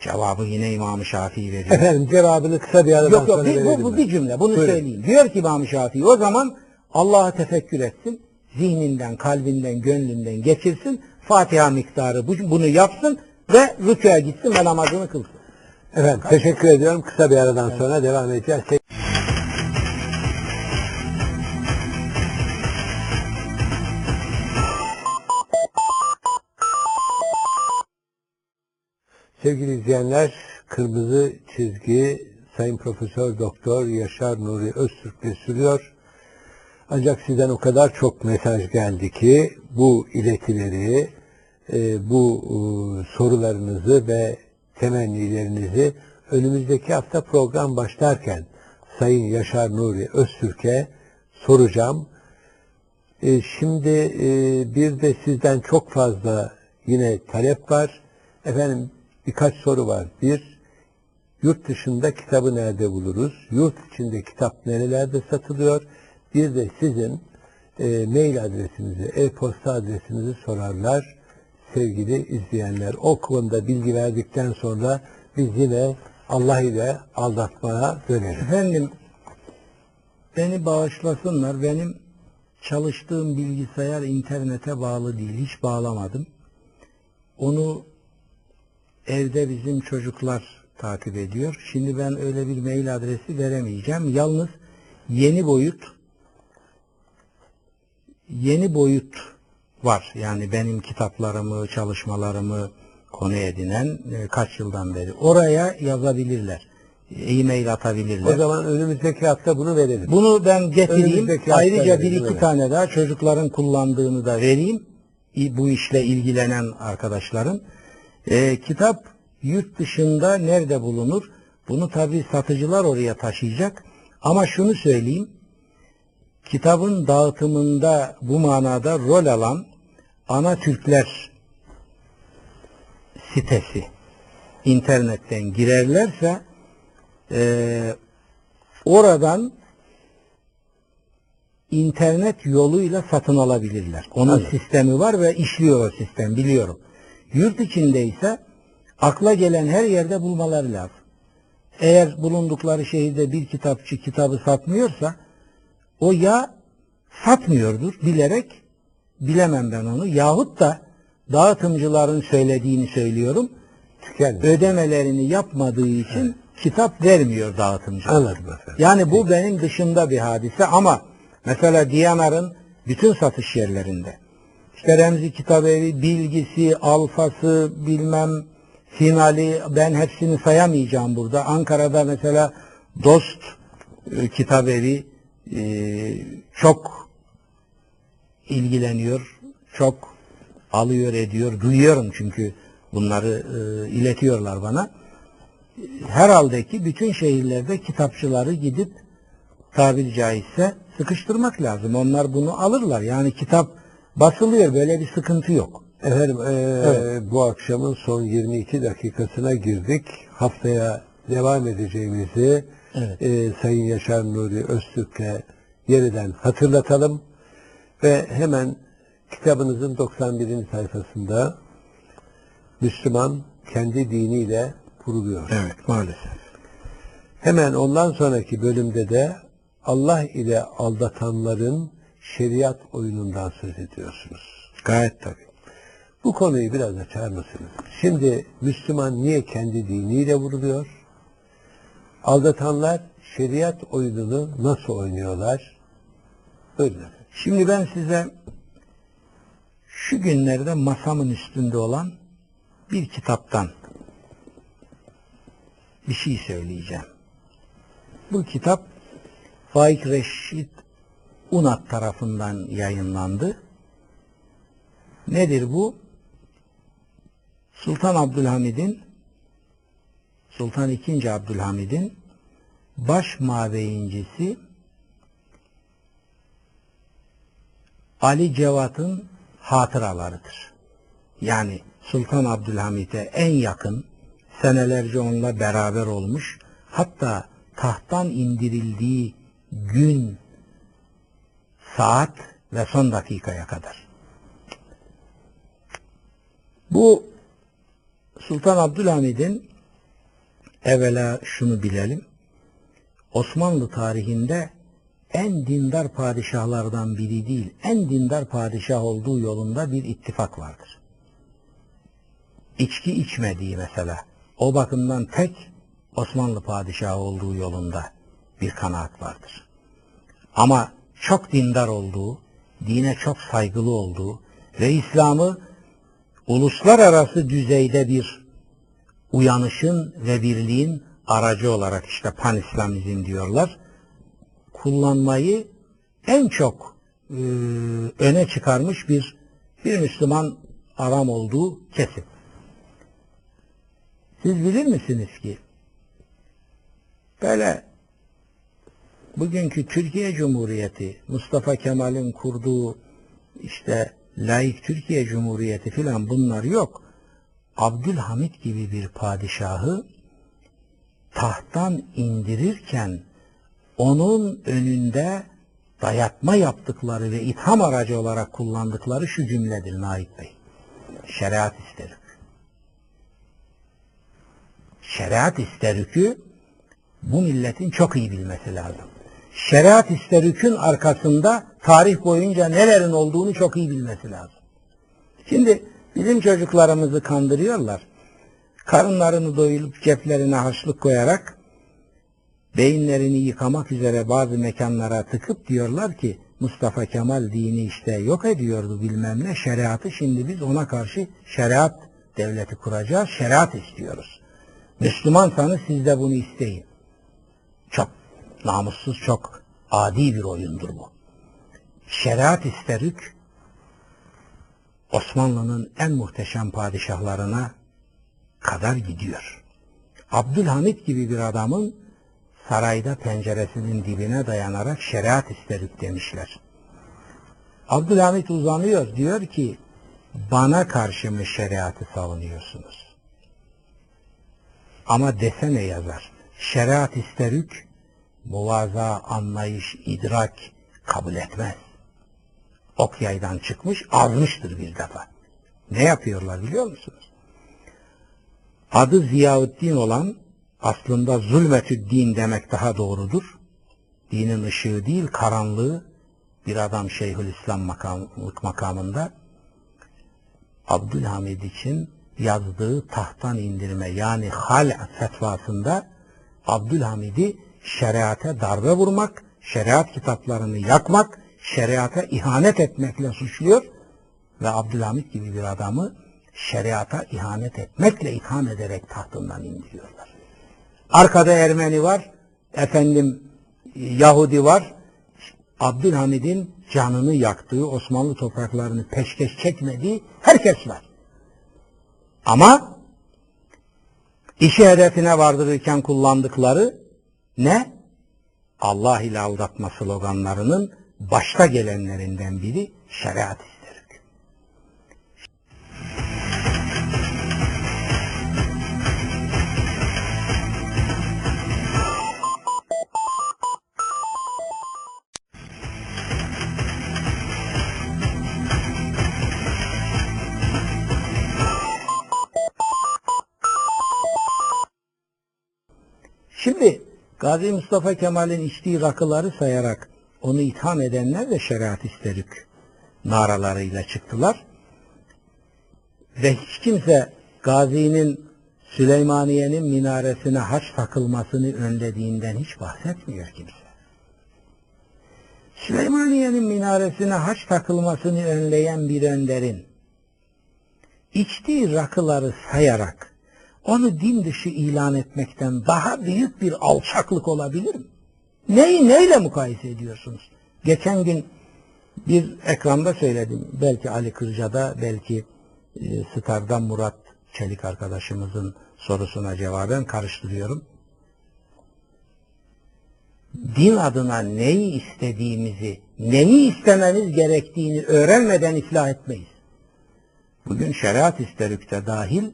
cevabı yine İmam-ı Şafii veriyor. Efendim cevabını kısa bir aradan Yok yok sonra bir, bu, bu bir cümle bunu Buyurun. söyleyeyim. Diyor ki İmam-ı Şafii o zaman Allah'a tefekkür etsin. Zihninden, kalbinden, gönlünden geçirsin. Fatiha miktarı bu- bunu yapsın ve rükûa gitsin ve namazını kılsın. Efendim teşekkür ediyorum. Kısa bir aradan sonra devam edeceğiz. Sevgili izleyenler, kırmızı çizgi Sayın Profesör Doktor Yaşar Nuri Öztürk'le sürüyor. Ancak sizden o kadar çok mesaj geldi ki bu iletileri, e, bu e, sorularınızı ve temennilerinizi önümüzdeki hafta program başlarken Sayın Yaşar Nuri Öztürk'e soracağım. E, Şimdi bir de sizden çok fazla yine talep var. Efendim birkaç soru var. Bir, yurt dışında kitabı nerede buluruz? Yurt içinde kitap nerelerde satılıyor? Bir de sizin e, mail adresinizi, e-posta adresinizi sorarlar sevgili izleyenler. O konuda bilgi verdikten sonra biz yine Allah ile aldatmaya döneriz. Efendim beni bağışlasınlar. Benim çalıştığım bilgisayar internete bağlı değil. Hiç bağlamadım. Onu evde bizim çocuklar takip ediyor. Şimdi ben öyle bir mail adresi veremeyeceğim. Yalnız yeni boyut yeni boyut var. Yani benim kitaplarımı, çalışmalarımı konu edinen e, kaç yıldan beri. Oraya yazabilirler. E-mail atabilirler. O zaman önümüzdeki hafta bunu verelim. Bunu ben getireyim. Ayrıca bir iki tane daha çocukların kullandığını da vereyim. Bu işle ilgilenen arkadaşların. Ee, kitap yurt dışında nerede bulunur? Bunu tabi satıcılar oraya taşıyacak. Ama şunu söyleyeyim. Kitabın dağıtımında bu manada rol alan Ana Türkler sitesi internetten girerlerse eee, oradan internet yoluyla satın alabilirler. Onun Anladım. sistemi var ve işliyor o sistem biliyorum. Yurt içinde ise akla gelen her yerde bulmaları lazım. Eğer bulundukları şehirde bir kitapçı kitabı satmıyorsa o ya satmıyordur bilerek bilemem ben onu yahut da dağıtımcıların söylediğini söylüyorum Tükenmiş. ödemelerini yapmadığı için kitap vermiyor dağıtımcı. Anladım efendim. Yani bu benim dışında bir hadise ama mesela Diyanar'ın bütün satış yerlerinde işte Remzi Kitabevi, bilgisi, alfası, bilmem finali ben hepsini sayamayacağım burada. Ankara'da mesela Dost e, Kitabevi e, çok ilgileniyor, çok alıyor ediyor, duyuyorum çünkü bunları e, iletiyorlar bana. Herhalde ki bütün şehirlerde kitapçıları gidip tabiri caizse sıkıştırmak lazım. Onlar bunu alırlar. Yani kitap basılıyor böyle bir sıkıntı yok. Efendim eee, Evet. bu akşamın son 22 dakikasına girdik. Haftaya devam edeceğimizi Evet. eee, Sayın Yaşar Nuri Öztürk'e yeniden hatırlatalım. Ve hemen kitabınızın 91. sayfasında Müslüman kendi diniyle vuruluyor. Evet maalesef. Hemen ondan sonraki bölümde de Allah ile aldatanların şeriat oyunundan söz ediyorsunuz. Gayet tabii. Bu konuyu biraz açar mısınız? Şimdi Müslüman niye kendi diniyle vuruluyor? Aldatanlar şeriat oyununu nasıl oynuyorlar? Efendim. Şimdi ben size şu günlerde masamın üstünde olan bir kitaptan bir şey söyleyeceğim. Bu kitap Faik Reşit Unat tarafından yayınlandı. Nedir bu? Sultan Abdülhamid'in Sultan II. Abdülhamid'in baş mabeyincisi Ali Cevat'ın hatıralarıdır. Yani Sultan Abdülhamit'e en yakın, senelerce onunla beraber olmuş, hatta tahttan indirildiği gün, saat ve son dakikaya kadar. Bu Sultan Abdülhamid'in evvela şunu bilelim. Osmanlı tarihinde en dindar padişahlardan biri değil, en dindar padişah olduğu yolunda bir ittifak vardır. İçki içmediği mesela. O bakımdan tek Osmanlı padişahı olduğu yolunda bir kanaat vardır. Ama çok dindar olduğu, dine çok saygılı olduğu ve İslam'ı uluslararası düzeyde bir uyanışın ve birliğin aracı olarak işte pan-İslamizm diyorlar. Kullanmayı en çok e, öne çıkarmış bir bir Müslüman adam olduğu kesin. Siz bilir misiniz ki böyle bugünkü Türkiye Cumhuriyeti Mustafa Kemal'in kurduğu işte laik Türkiye Cumhuriyeti filan bunlar yok. Abdülhamit gibi bir padişahı tahttan indirirken onun önünde dayatma yaptıkları ve itham aracı olarak kullandıkları şu cümledir Naip Bey. Şeriat isterik. Şeriat isterükü bu milletin çok iyi bilmesi lazım. Şeriat isterükün arkasında tarih boyunca nelerin olduğunu çok iyi bilmesi lazım. Şimdi bizim çocuklarımızı kandırıyorlar. Karınlarını doyurup ceplerine harçlık koyarak beyinlerini yıkamak üzere bazı mekanlara tıkıp diyorlar ki Mustafa Kemal dini işte yok ediyordu bilmem ne şeriatı şimdi biz ona karşı şeriat devleti kuracağız şeriat istiyoruz. Müslümansanız siz de bunu isteyin. Çok namussuz çok adi bir oyundur bu. Şeriat isterük Osmanlı'nın en muhteşem padişahlarına kadar gidiyor. Abdülhamit gibi bir adamın sarayda penceresinin dibine dayanarak şeriat isterik demişler. Abdülhamit uzanıyor diyor ki bana karşı mı şeriatı savunuyorsunuz? Ama desene yazar. Şeriat isterük muvaza, anlayış, idrak kabul etmez. Ok yaydan çıkmış, azmıştır bir defa. Ne yapıyorlar biliyor musunuz? Adı Ziyaüddin olan aslında zulmetüddin demek daha doğrudur. Dinin ışığı değil, karanlığı bir adam Şeyhülislam makamlık makamında Abdülhamid için yazdığı tahttan indirme yani hal fetvasında Abdülhamid'i şeriate darbe vurmak, şeriat kitaplarını yakmak, şeriata ihanet etmekle suçluyor ve Abdülhamid gibi bir adamı şeriata ihanet etmekle itham ederek tahtından indiriyorlar. Arkada Ermeni var, efendim Yahudi var. Abdülhamid'in canını yaktığı, Osmanlı topraklarını peşkeş çekmediği herkes var. Ama işi hedefine vardırırken kullandıkları ne? Allah ile aldatma sloganlarının başta gelenlerinden biri şeriat isterik. Şimdi Gazi Mustafa Kemal'in içtiği rakıları sayarak onu itham edenler de şeriat isterik naralarıyla çıktılar. Ve hiç kimse Gazi'nin Süleymaniye'nin minaresine haç takılmasını önlediğinden hiç bahsetmiyor kimse. Süleymaniye'nin minaresine haç takılmasını önleyen bir önderin içtiği rakıları sayarak onu din dışı ilan etmekten daha büyük bir alçaklık olabilir mi? Neyi neyle mukayese ediyorsunuz? Geçen gün bir ekranda söyledim. Belki Ali Kırca'da, belki e, Star'da Murat Çelik arkadaşımızın sorusuna cevaben karıştırıyorum. Din adına neyi istediğimizi neyi istemeniz gerektiğini öğrenmeden iflah etmeyiz. Bugün şeriat isterükte dahil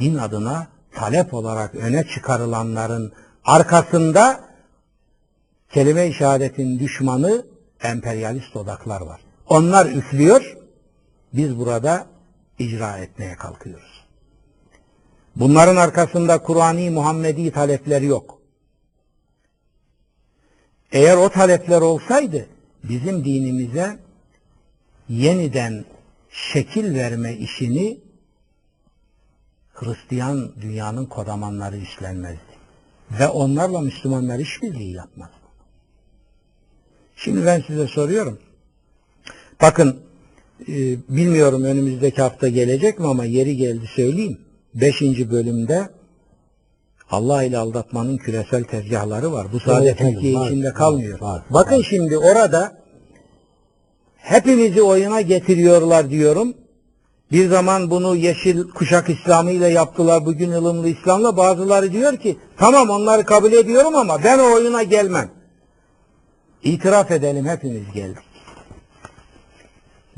din adına talep olarak öne çıkarılanların arkasında kelime-i şehadetin düşmanı emperyalist odaklar var. Onlar üflüyor, biz burada icra etmeye kalkıyoruz. Bunların arkasında Kur'ani Muhammedi talepler yok. Eğer o talepler olsaydı bizim dinimize yeniden şekil verme işini Hristiyan dünyanın kodamanları üstlenmezdi. Ve onlarla Müslümanlar işbirliği yapmaz. Şimdi ben size soruyorum. Bakın e, bilmiyorum önümüzdeki hafta gelecek mi ama yeri geldi söyleyeyim. Beşinci bölümde Allah ile aldatmanın küresel tezgahları var. Bu sadece efendim, Türkiye var, içinde var, kalmıyor. var, Bakın var. şimdi orada hepimizi oyuna getiriyorlar diyorum. Bir zaman bunu yeşil kuşak İslamı ile yaptılar. Bugün ılımlı İslam'la bazıları diyor ki tamam onları kabul ediyorum ama ben o oyuna gelmem. İtiraf edelim hepimiz geldik.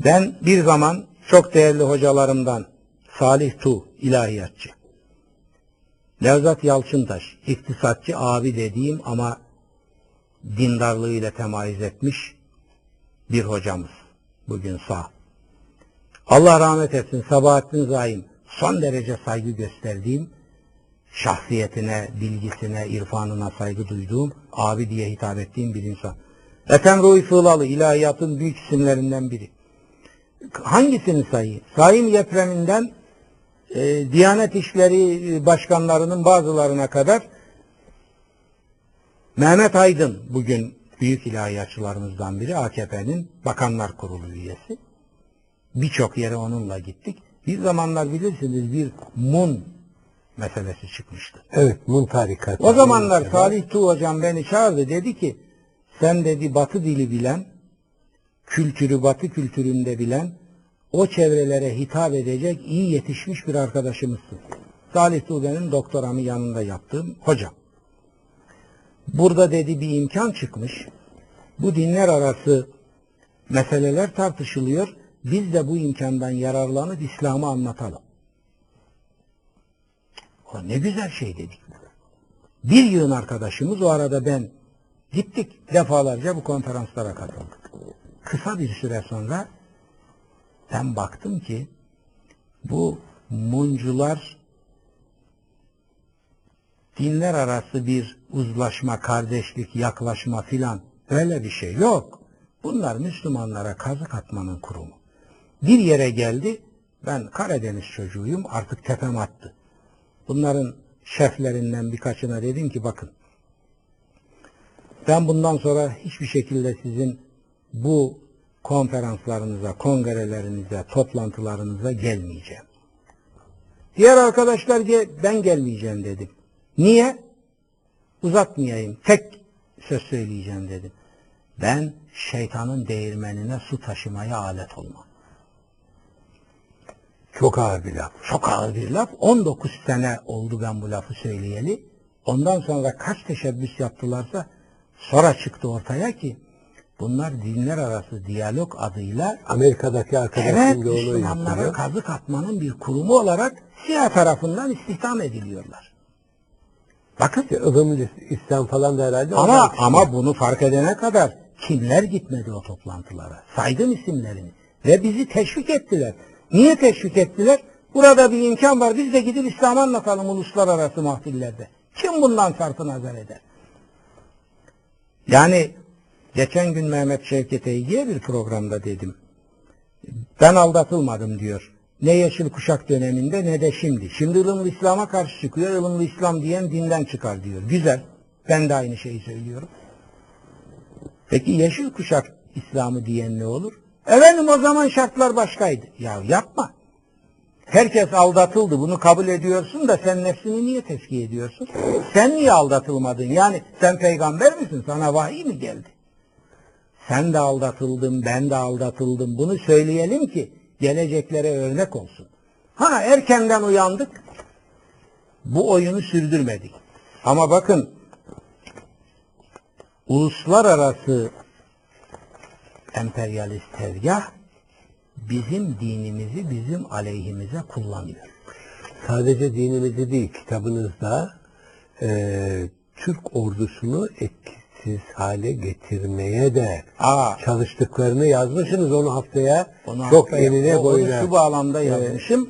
Ben bir zaman çok değerli hocalarımdan Salih Tu ilahiyatçı. Nevzat Yalçıntaş iktisatçı abi dediğim ama dindarlığıyla temayüz etmiş bir hocamız. Bugün sağ. Allah rahmet etsin Sabahattin Zaim son derece saygı gösterdiğim şahsiyetine, bilgisine, irfanına saygı duyduğum, abi diye hitap ettiğim bir insan. Ethem Ruhi Sığlalı ilahiyatın büyük isimlerinden biri. Hangisini sayayım? Saim Yepreminden e, Diyanet İşleri Başkanlarının bazılarına kadar Mehmet Aydın bugün büyük ilahiyatçılarımızdan biri AKP'nin Bakanlar Kurulu üyesi. Birçok yere onunla gittik. Bir zamanlar bilirsiniz bir mun meselesi çıkmıştı. Evet, Mun tarikatı. O zamanlar Evet, Salih Tuğ hocam beni çağırdı dedi ki sen dedi batı dili bilen, kültürü batı kültüründe bilen, o çevrelere hitap edecek iyi yetişmiş bir arkadaşımızsın. Salih Tuğ benim doktoramı yanında yaptığım hocam. Burada dedi bir imkan çıkmış. Bu dinler arası meseleler tartışılıyor. Biz de bu imkandan yararlanıp İslam'ı anlatalım. O ne güzel şey dedik. Bir yığın arkadaşımız o arada ben gittik defalarca bu konferanslara katıldık. Kısa bir süre sonra ben baktım ki bu muncular dinler arası bir uzlaşma, kardeşlik, yaklaşma filan öyle bir şey yok. Bunlar Müslümanlara kazık atmanın kurumu. Bir yere geldi, ben Karadeniz çocuğuyum artık tepem attı. Bunların şeflerinden birkaçına dedim ki bakın ben bundan sonra hiçbir şekilde sizin bu konferanslarınıza, kongrelerinize, toplantılarınıza gelmeyeceğim. Diğer arkadaşlar ben gelmeyeceğim dedim. Niye? Uzatmayayım. Tek söz söyleyeceğim dedim. Ben şeytanın değirmenine su taşımaya alet olmam. Çok ağır bir laf. Çok ağır bir laf. 19 sene oldu ben bu lafı söyleyeli. Ondan sonra kaç teşebbüs yaptılarsa sonra çıktı ortaya ki bunlar dinler arası diyalog adıyla Amerika'daki arkadaşım evet Müslümanlara kazık atmanın bir kurumu olarak siyah tarafından istihdam ediliyorlar. Bakın ılımlı İslam falan da herhalde. ama ama bunu fark edene kadar kimler gitmedi o toplantılara? Saydım isimlerini ve bizi teşvik ettiler. Niye teşvik ettiler? Burada bir imkan var. Biz de gidip İslam'ı anlatalım uluslararası mahfillerde. Kim bundan sarfı nazar eder? Yani geçen gün Mehmet Şevket Eygi'ye bir programda dedim. Ben aldatılmadım diyor. Ne yeşil kuşak döneminde ne de şimdi. Şimdi ılımlı İslam'a karşı çıkıyor. ılımlı İslam diyen dinden çıkar diyor. Güzel. Ben de aynı şeyi söylüyorum. Peki yeşil kuşak İslam'ı diyen ne olur? Efendim o zaman şartlar başkaydı. Ya yapma. Herkes aldatıldı. Bunu kabul ediyorsun da sen nefsini niye tezkiye ediyorsun? Sen niye aldatılmadın? Yani sen peygamber misin? Sana vahiy mi geldi? Sen de aldatıldın, ben de aldatıldım. Bunu söyleyelim ki geleceklere örnek olsun. Ha erkenden uyandık. Bu oyunu sürdürmedik. Ama bakın uluslararası emperyalist tezgah bizim dinimizi bizim aleyhimize kullanıyor. Sadece dinimizi değil kitabınızda e, Türk ordusunu etkisiz hale getirmeye de Aa, çalıştıklarını yazmışsınız onu haftaya Onu çok haftaya- enine boyuna. Onu şu bağlamda yazmışım.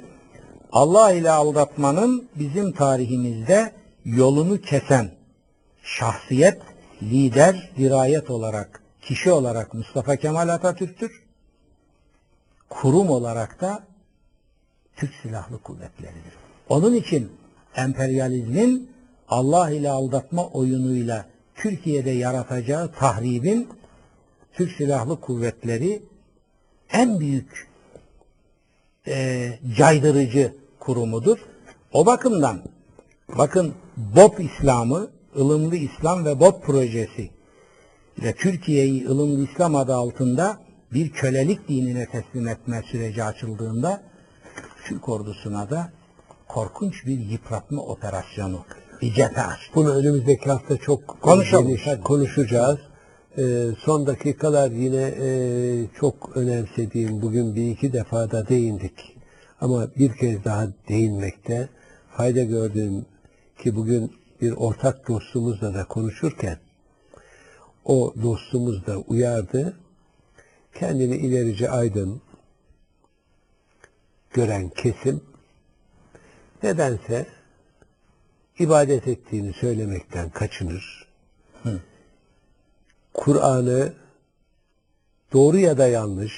Allah ile aldatmanın bizim tarihimizde yolunu kesen şahsiyet, lider, dirayet olarak, kişi olarak Mustafa Kemal Atatürk'tür. Kurum olarak da Türk Silahlı Kuvvetleri'dir. Onun için emperyalizmin Allah ile aldatma oyunuyla Türkiye'de yaratacağı tahribin Türk Silahlı Kuvvetleri en büyük e, caydırıcı kurumudur. O bakımdan bakın BOP İslam'ı, ılımlı İslam ve BOP projesi ve Türkiye'yi ılımlı İslam adı altında bir kölelik dinine teslim etme süreci açıldığında Türk ordusuna da korkunç bir yıpratma operasyonu bir cephe açtı. Bunu önümüzdeki hafta çok geniş konuşacağız. Ee, son dakikalar yine e, çok önemsediğim bugün bir iki defa da değindik. Ama bir kez daha değinmekte fayda gördüğüm ki bugün bir ortak dostumuzla da konuşurken o dostumuz da uyardı. Kendini ilerici aydın gören kesim nedense ibadet ettiğini söylemekten kaçınır. Kur'an'ı doğru ya da yanlış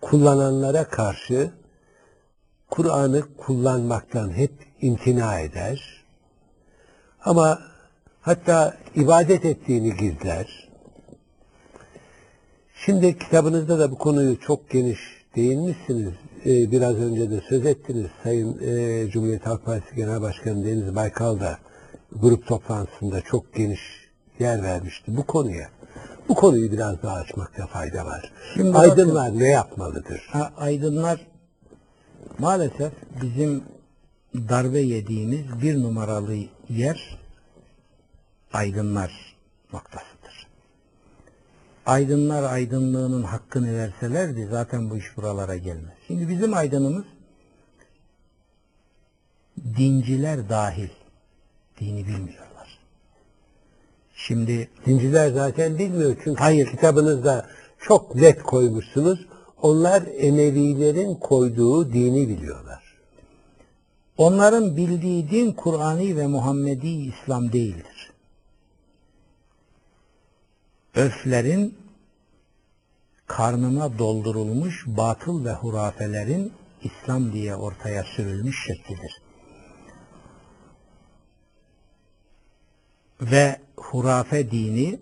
kullananlara karşı Kur'an'ı kullanmaktan hep imtina eder. Ama hatta ibadet ettiğini gizler. Şimdi kitabınızda da bu konuyu çok geniş değinmişsiniz. Ee, biraz önce de söz ettiniz. Sayın e, Cumhuriyet Halk Partisi Genel Başkanı Deniz Baykal da grup toplantısında çok geniş yer vermişti bu konuya. Bu konuyu biraz daha açmakta fayda var. Şimdi Aydınlar ne yapmalıdır? Ha, aydınlar maalesef bizim darbe yediğimiz bir numaralı yer aydınlar noktasıdır. Aydınlar aydınlığının hakkını verselerdi zaten bu iş buralara gelmez. Şimdi bizim aydınımız dinciler dahil dini bilmiyorlar. Şimdi Dinciler zaten bilmiyor çünkü Hayır. kitabınızda çok net koymuşsunuz. Onlar Emevilerin koyduğu dini biliyorlar. Onların bildiği din Kur'an'i ve Muhammedi İslam değildir. Öflerin karnına doldurulmuş batıl ve hurafelerin İslam diye ortaya sürülmüş şeklidir. Ve hurafe dini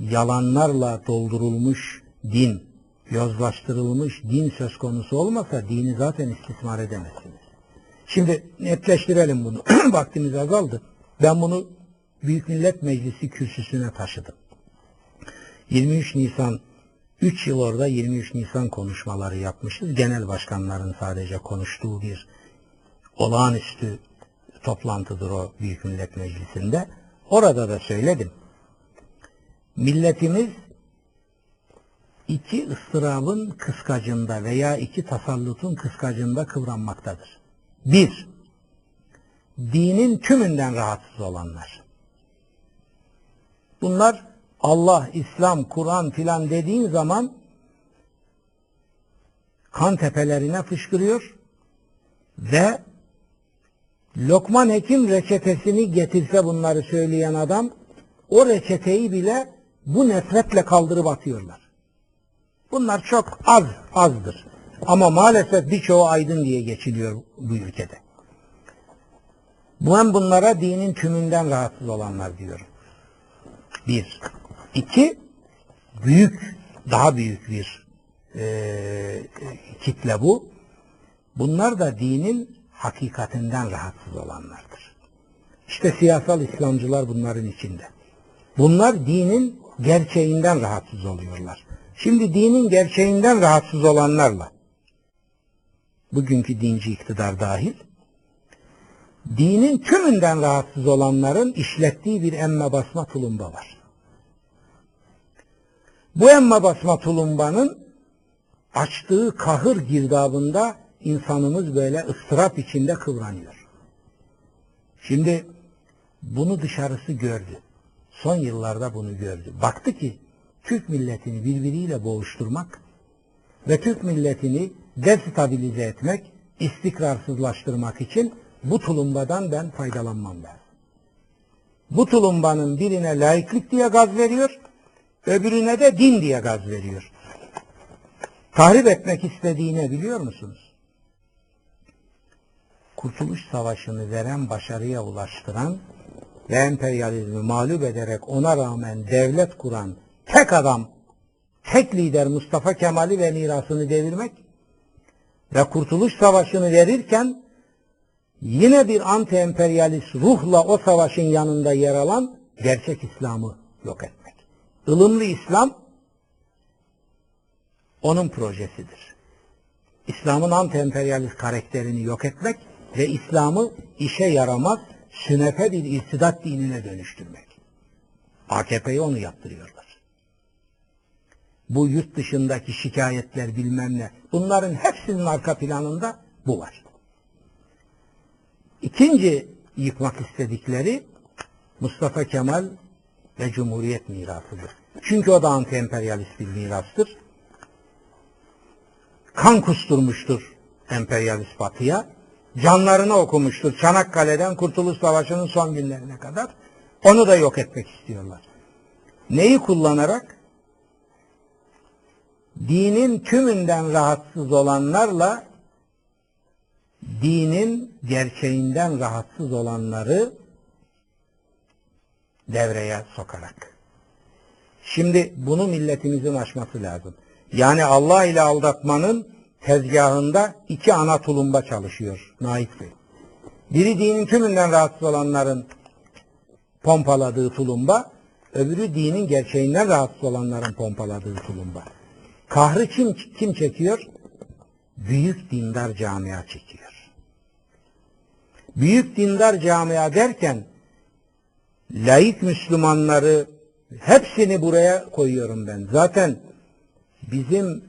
yalanlarla doldurulmuş din, yozlaştırılmış din söz konusu olmasa dini zaten istismar edemezsiniz. Şimdi netleştirelim bunu. Vaktimiz azaldı. Ben bunu Büyük Millet Meclisi kürsüsüne taşıdım. 23 Nisan 3 yıl orada 23 Nisan konuşmaları yapmışız. Genel başkanların sadece konuştuğu bir olağanüstü toplantıdır o Büyük Millet Meclisi'nde. Orada da söyledim. Milletimiz iki ıstırabın kıskacında veya iki tasallutun kıskacında kıvranmaktadır. Bir, dinin tümünden rahatsız olanlar. Bunlar Allah, İslam, Kur'an filan dediğin zaman kan tepelerine fışkırıyor ve Lokman Hekim reçetesini getirse bunları söyleyen adam o reçeteyi bile bu nefretle kaldırıp atıyorlar. Bunlar çok az, azdır. Ama maalesef birçoğu aydın diye geçiliyor bu ülkede. Ben bunlara dinin tümünden rahatsız olanlar diyorum. Bir. İki, büyük, daha büyük bir eee, kitle bu. Bunlar da dinin hakikatinden rahatsız olanlardır. İşte siyasal İslamcılar bunların içinde. Bunlar dinin gerçeğinden rahatsız oluyorlar. Şimdi dinin gerçeğinden rahatsız olanlarla bugünkü dinci iktidar dahil dinin tümünden rahatsız olanların işlettiği bir emme basma tulumba var. Bu emme basma tulumbanın açtığı kahır girdabında insanımız böyle ıstırap içinde kıvranıyor. Şimdi bunu dışarısı gördü. Son yıllarda bunu gördü. Baktı ki Türk milletini birbiriyle boğuşturmak ve Türk milletini destabilize etmek, istikrarsızlaştırmak için bu tulumbadan ben faydalanmam lazım. Bu tulumbanın birine laiklik diye gaz veriyor, öbürüne de din diye gaz veriyor. Tahrip etmek istediğini biliyor musunuz? Kurtuluş Savaşı'nı veren başarıya ulaştıran ve emperyalizmi mağlup ederek ona rağmen devlet kuran tek adam, tek lider Mustafa Kemal'i ve mirasını devirmek ve Kurtuluş Savaşı'nı verirken yine bir anti-emperyalist ruhla o savaşın yanında yer alan gerçek İslam'ı yok etmek. Ilımlı İslam onun projesidir. İslam'ın anti-emperyalist karakterini yok etmek ve İslam'ı işe yaramaz sünefe bir irtidat dinine dönüştürmek. AKP'ye onu yaptırıyorlar. Bu yurt dışındaki şikayetler bilmem ne bunların hepsinin arka planında bu var. İkinci yıkmak istedikleri Mustafa Kemal ve Cumhuriyet mirasıdır. Çünkü o da anti-emperyalist bir mirastır. Kan kusturmuştur emperyalist batıya. Canlarını okumuştur Çanakkale'den Kurtuluş Savaşı'nın son günlerine kadar. Onu da yok etmek istiyorlar. Neyi kullanarak? Dinin tümünden rahatsız olanlarla dinin gerçeğinden rahatsız olanları devreye sokarak. Şimdi bunu milletimizin aşması lazım. Yani Allah ile aldatmanın tezgahında iki ana tulumba çalışıyor Naif Bey. Biri dinin tümünden rahatsız olanların pompaladığı tulumba, öbürü dinin gerçeğinden rahatsız olanların pompaladığı tulumba. Kahrı kim, kim çekiyor? Büyük dindar camia çekiyor. Büyük dindar camia derken laik Müslümanları hepsini buraya koyuyorum ben. Zaten bizim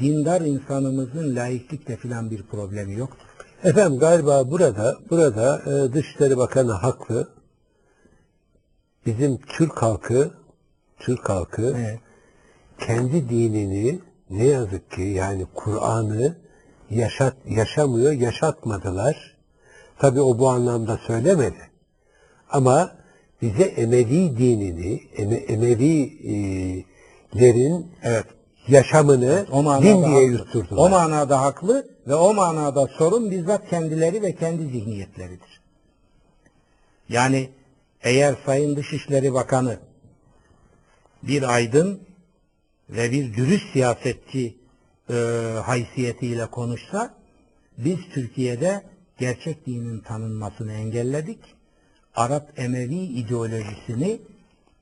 dindar insanımızın laiklikle filan bir problemi yoktur. Efendim galiba burada burada e, Dışişleri Bakanı haklı. Bizim Türk halkı Türk halkı Evet. kendi dinini ne yazık ki yani Kur'an'ı yaşat yaşamıyor, yaşatmadılar. Tabi o bu anlamda söylemedi. Ama bize Emevi dinini, Eme, Emevilerin Evet. yaşamını manada din diye yutturdular. O manada haklı ve o manada sorun bizzat kendileri ve kendi zihniyetleridir. Yani eğer Sayın Dışişleri Bakanı bir aydın ve bir dürüst siyasetçi e, haysiyetiyle konuşsa biz Türkiye'de gerçek dinin tanınmasını engelledik. Arap Emevi ideolojisini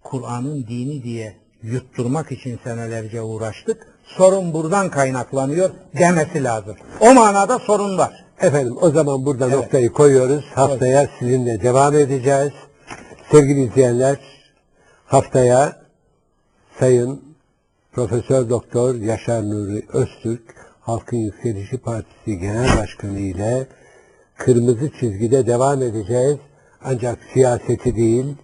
Kur'an'ın dini diye yutturmak için senelerce uğraştık. Sorun buradan kaynaklanıyor demesi lazım. O manada sorun var. Efendim o zaman burada Evet. noktayı koyuyoruz. Haftaya sizinle devam edeceğiz. Sevgili izleyenler, haftaya Sayın Profesör Doktor Yaşar Nuri Öztürk, Halkın Yükselişi Partisi Genel Başkanı ile kırmızı çizgide devam edeceğiz. Ancak siyaseti değil,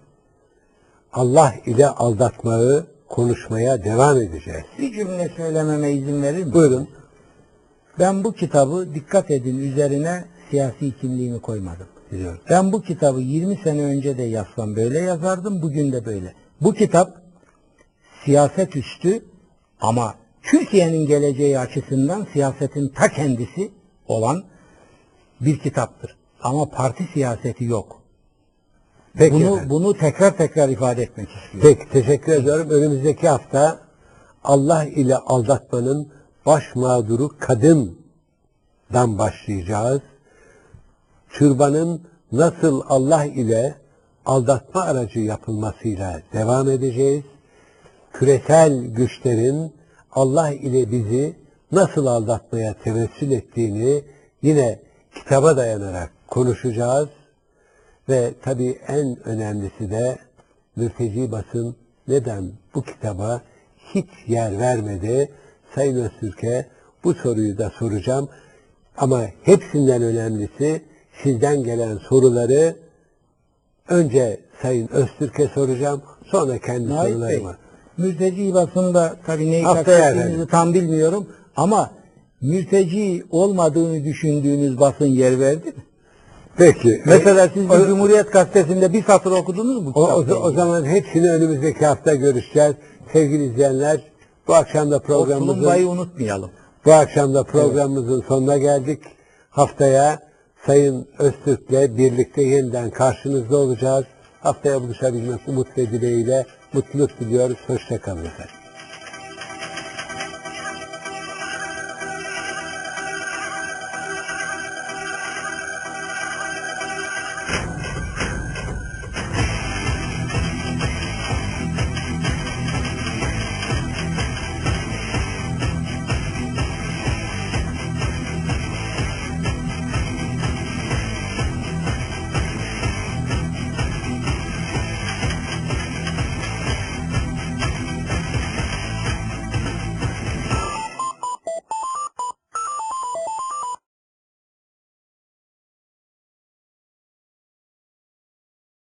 Allah ile aldatmayı konuşmaya devam edeceğiz. Bir cümle söylememe izin verir mi? Buyurun. Ben bu kitabı dikkat edin üzerine siyasi kimliğimi koymadım. Biliyorum. Ben bu kitabı 20 sene önce de yazsam böyle yazardım, bugün de böyle. Bu kitap siyaset üstü ama Türkiye'nin geleceği açısından siyasetin ta kendisi olan bir kitaptır. Ama parti siyaseti yok. Peki bunu efendim. bunu tekrar tekrar ifade etmek istiyorum. Peki teşekkür ediyorum. Önümüzdeki hafta Allah ile aldatmanın baş mağduru kadından başlayacağız. Türbanın nasıl Allah ile aldatma aracı yapılmasıyla devam edeceğiz. Küresel güçlerin Allah ile bizi nasıl aldatmaya tevessül ettiğini yine kitaba dayanarak konuşacağız. Ve tabii en önemlisi de mülteci basın neden bu kitaba hiç yer vermedi. Sayın Öztürk'e bu soruyu da soracağım. Ama hepsinden önemlisi sizden gelen soruları önce Sayın Öztürk'e soracağım. Sonra kendi Bey, sorularıma. mülteci yuvasında tabii neyi kastettiğinizi tam bilmiyorum ama mülteci olmadığını düşündüğünüz basın yer verdi mi? Peki. Mesela siz o- Cumhuriyet Gazetesi'nde bir satır okudunuz mu? O, o, o zaman hepsini önümüzdeki hafta görüşeceğiz. Sevgili izleyenler, bu akşam da programımızın unutmayalım. bu akşam da programımızın sonuna geldik. Haftaya Sayın Öztürk'le birlikte yeniden karşınızda olacağız. Haftaya buluşabilmek umut ve dileğiyle mutluluk diliyoruz. Hoşçakalın efendim.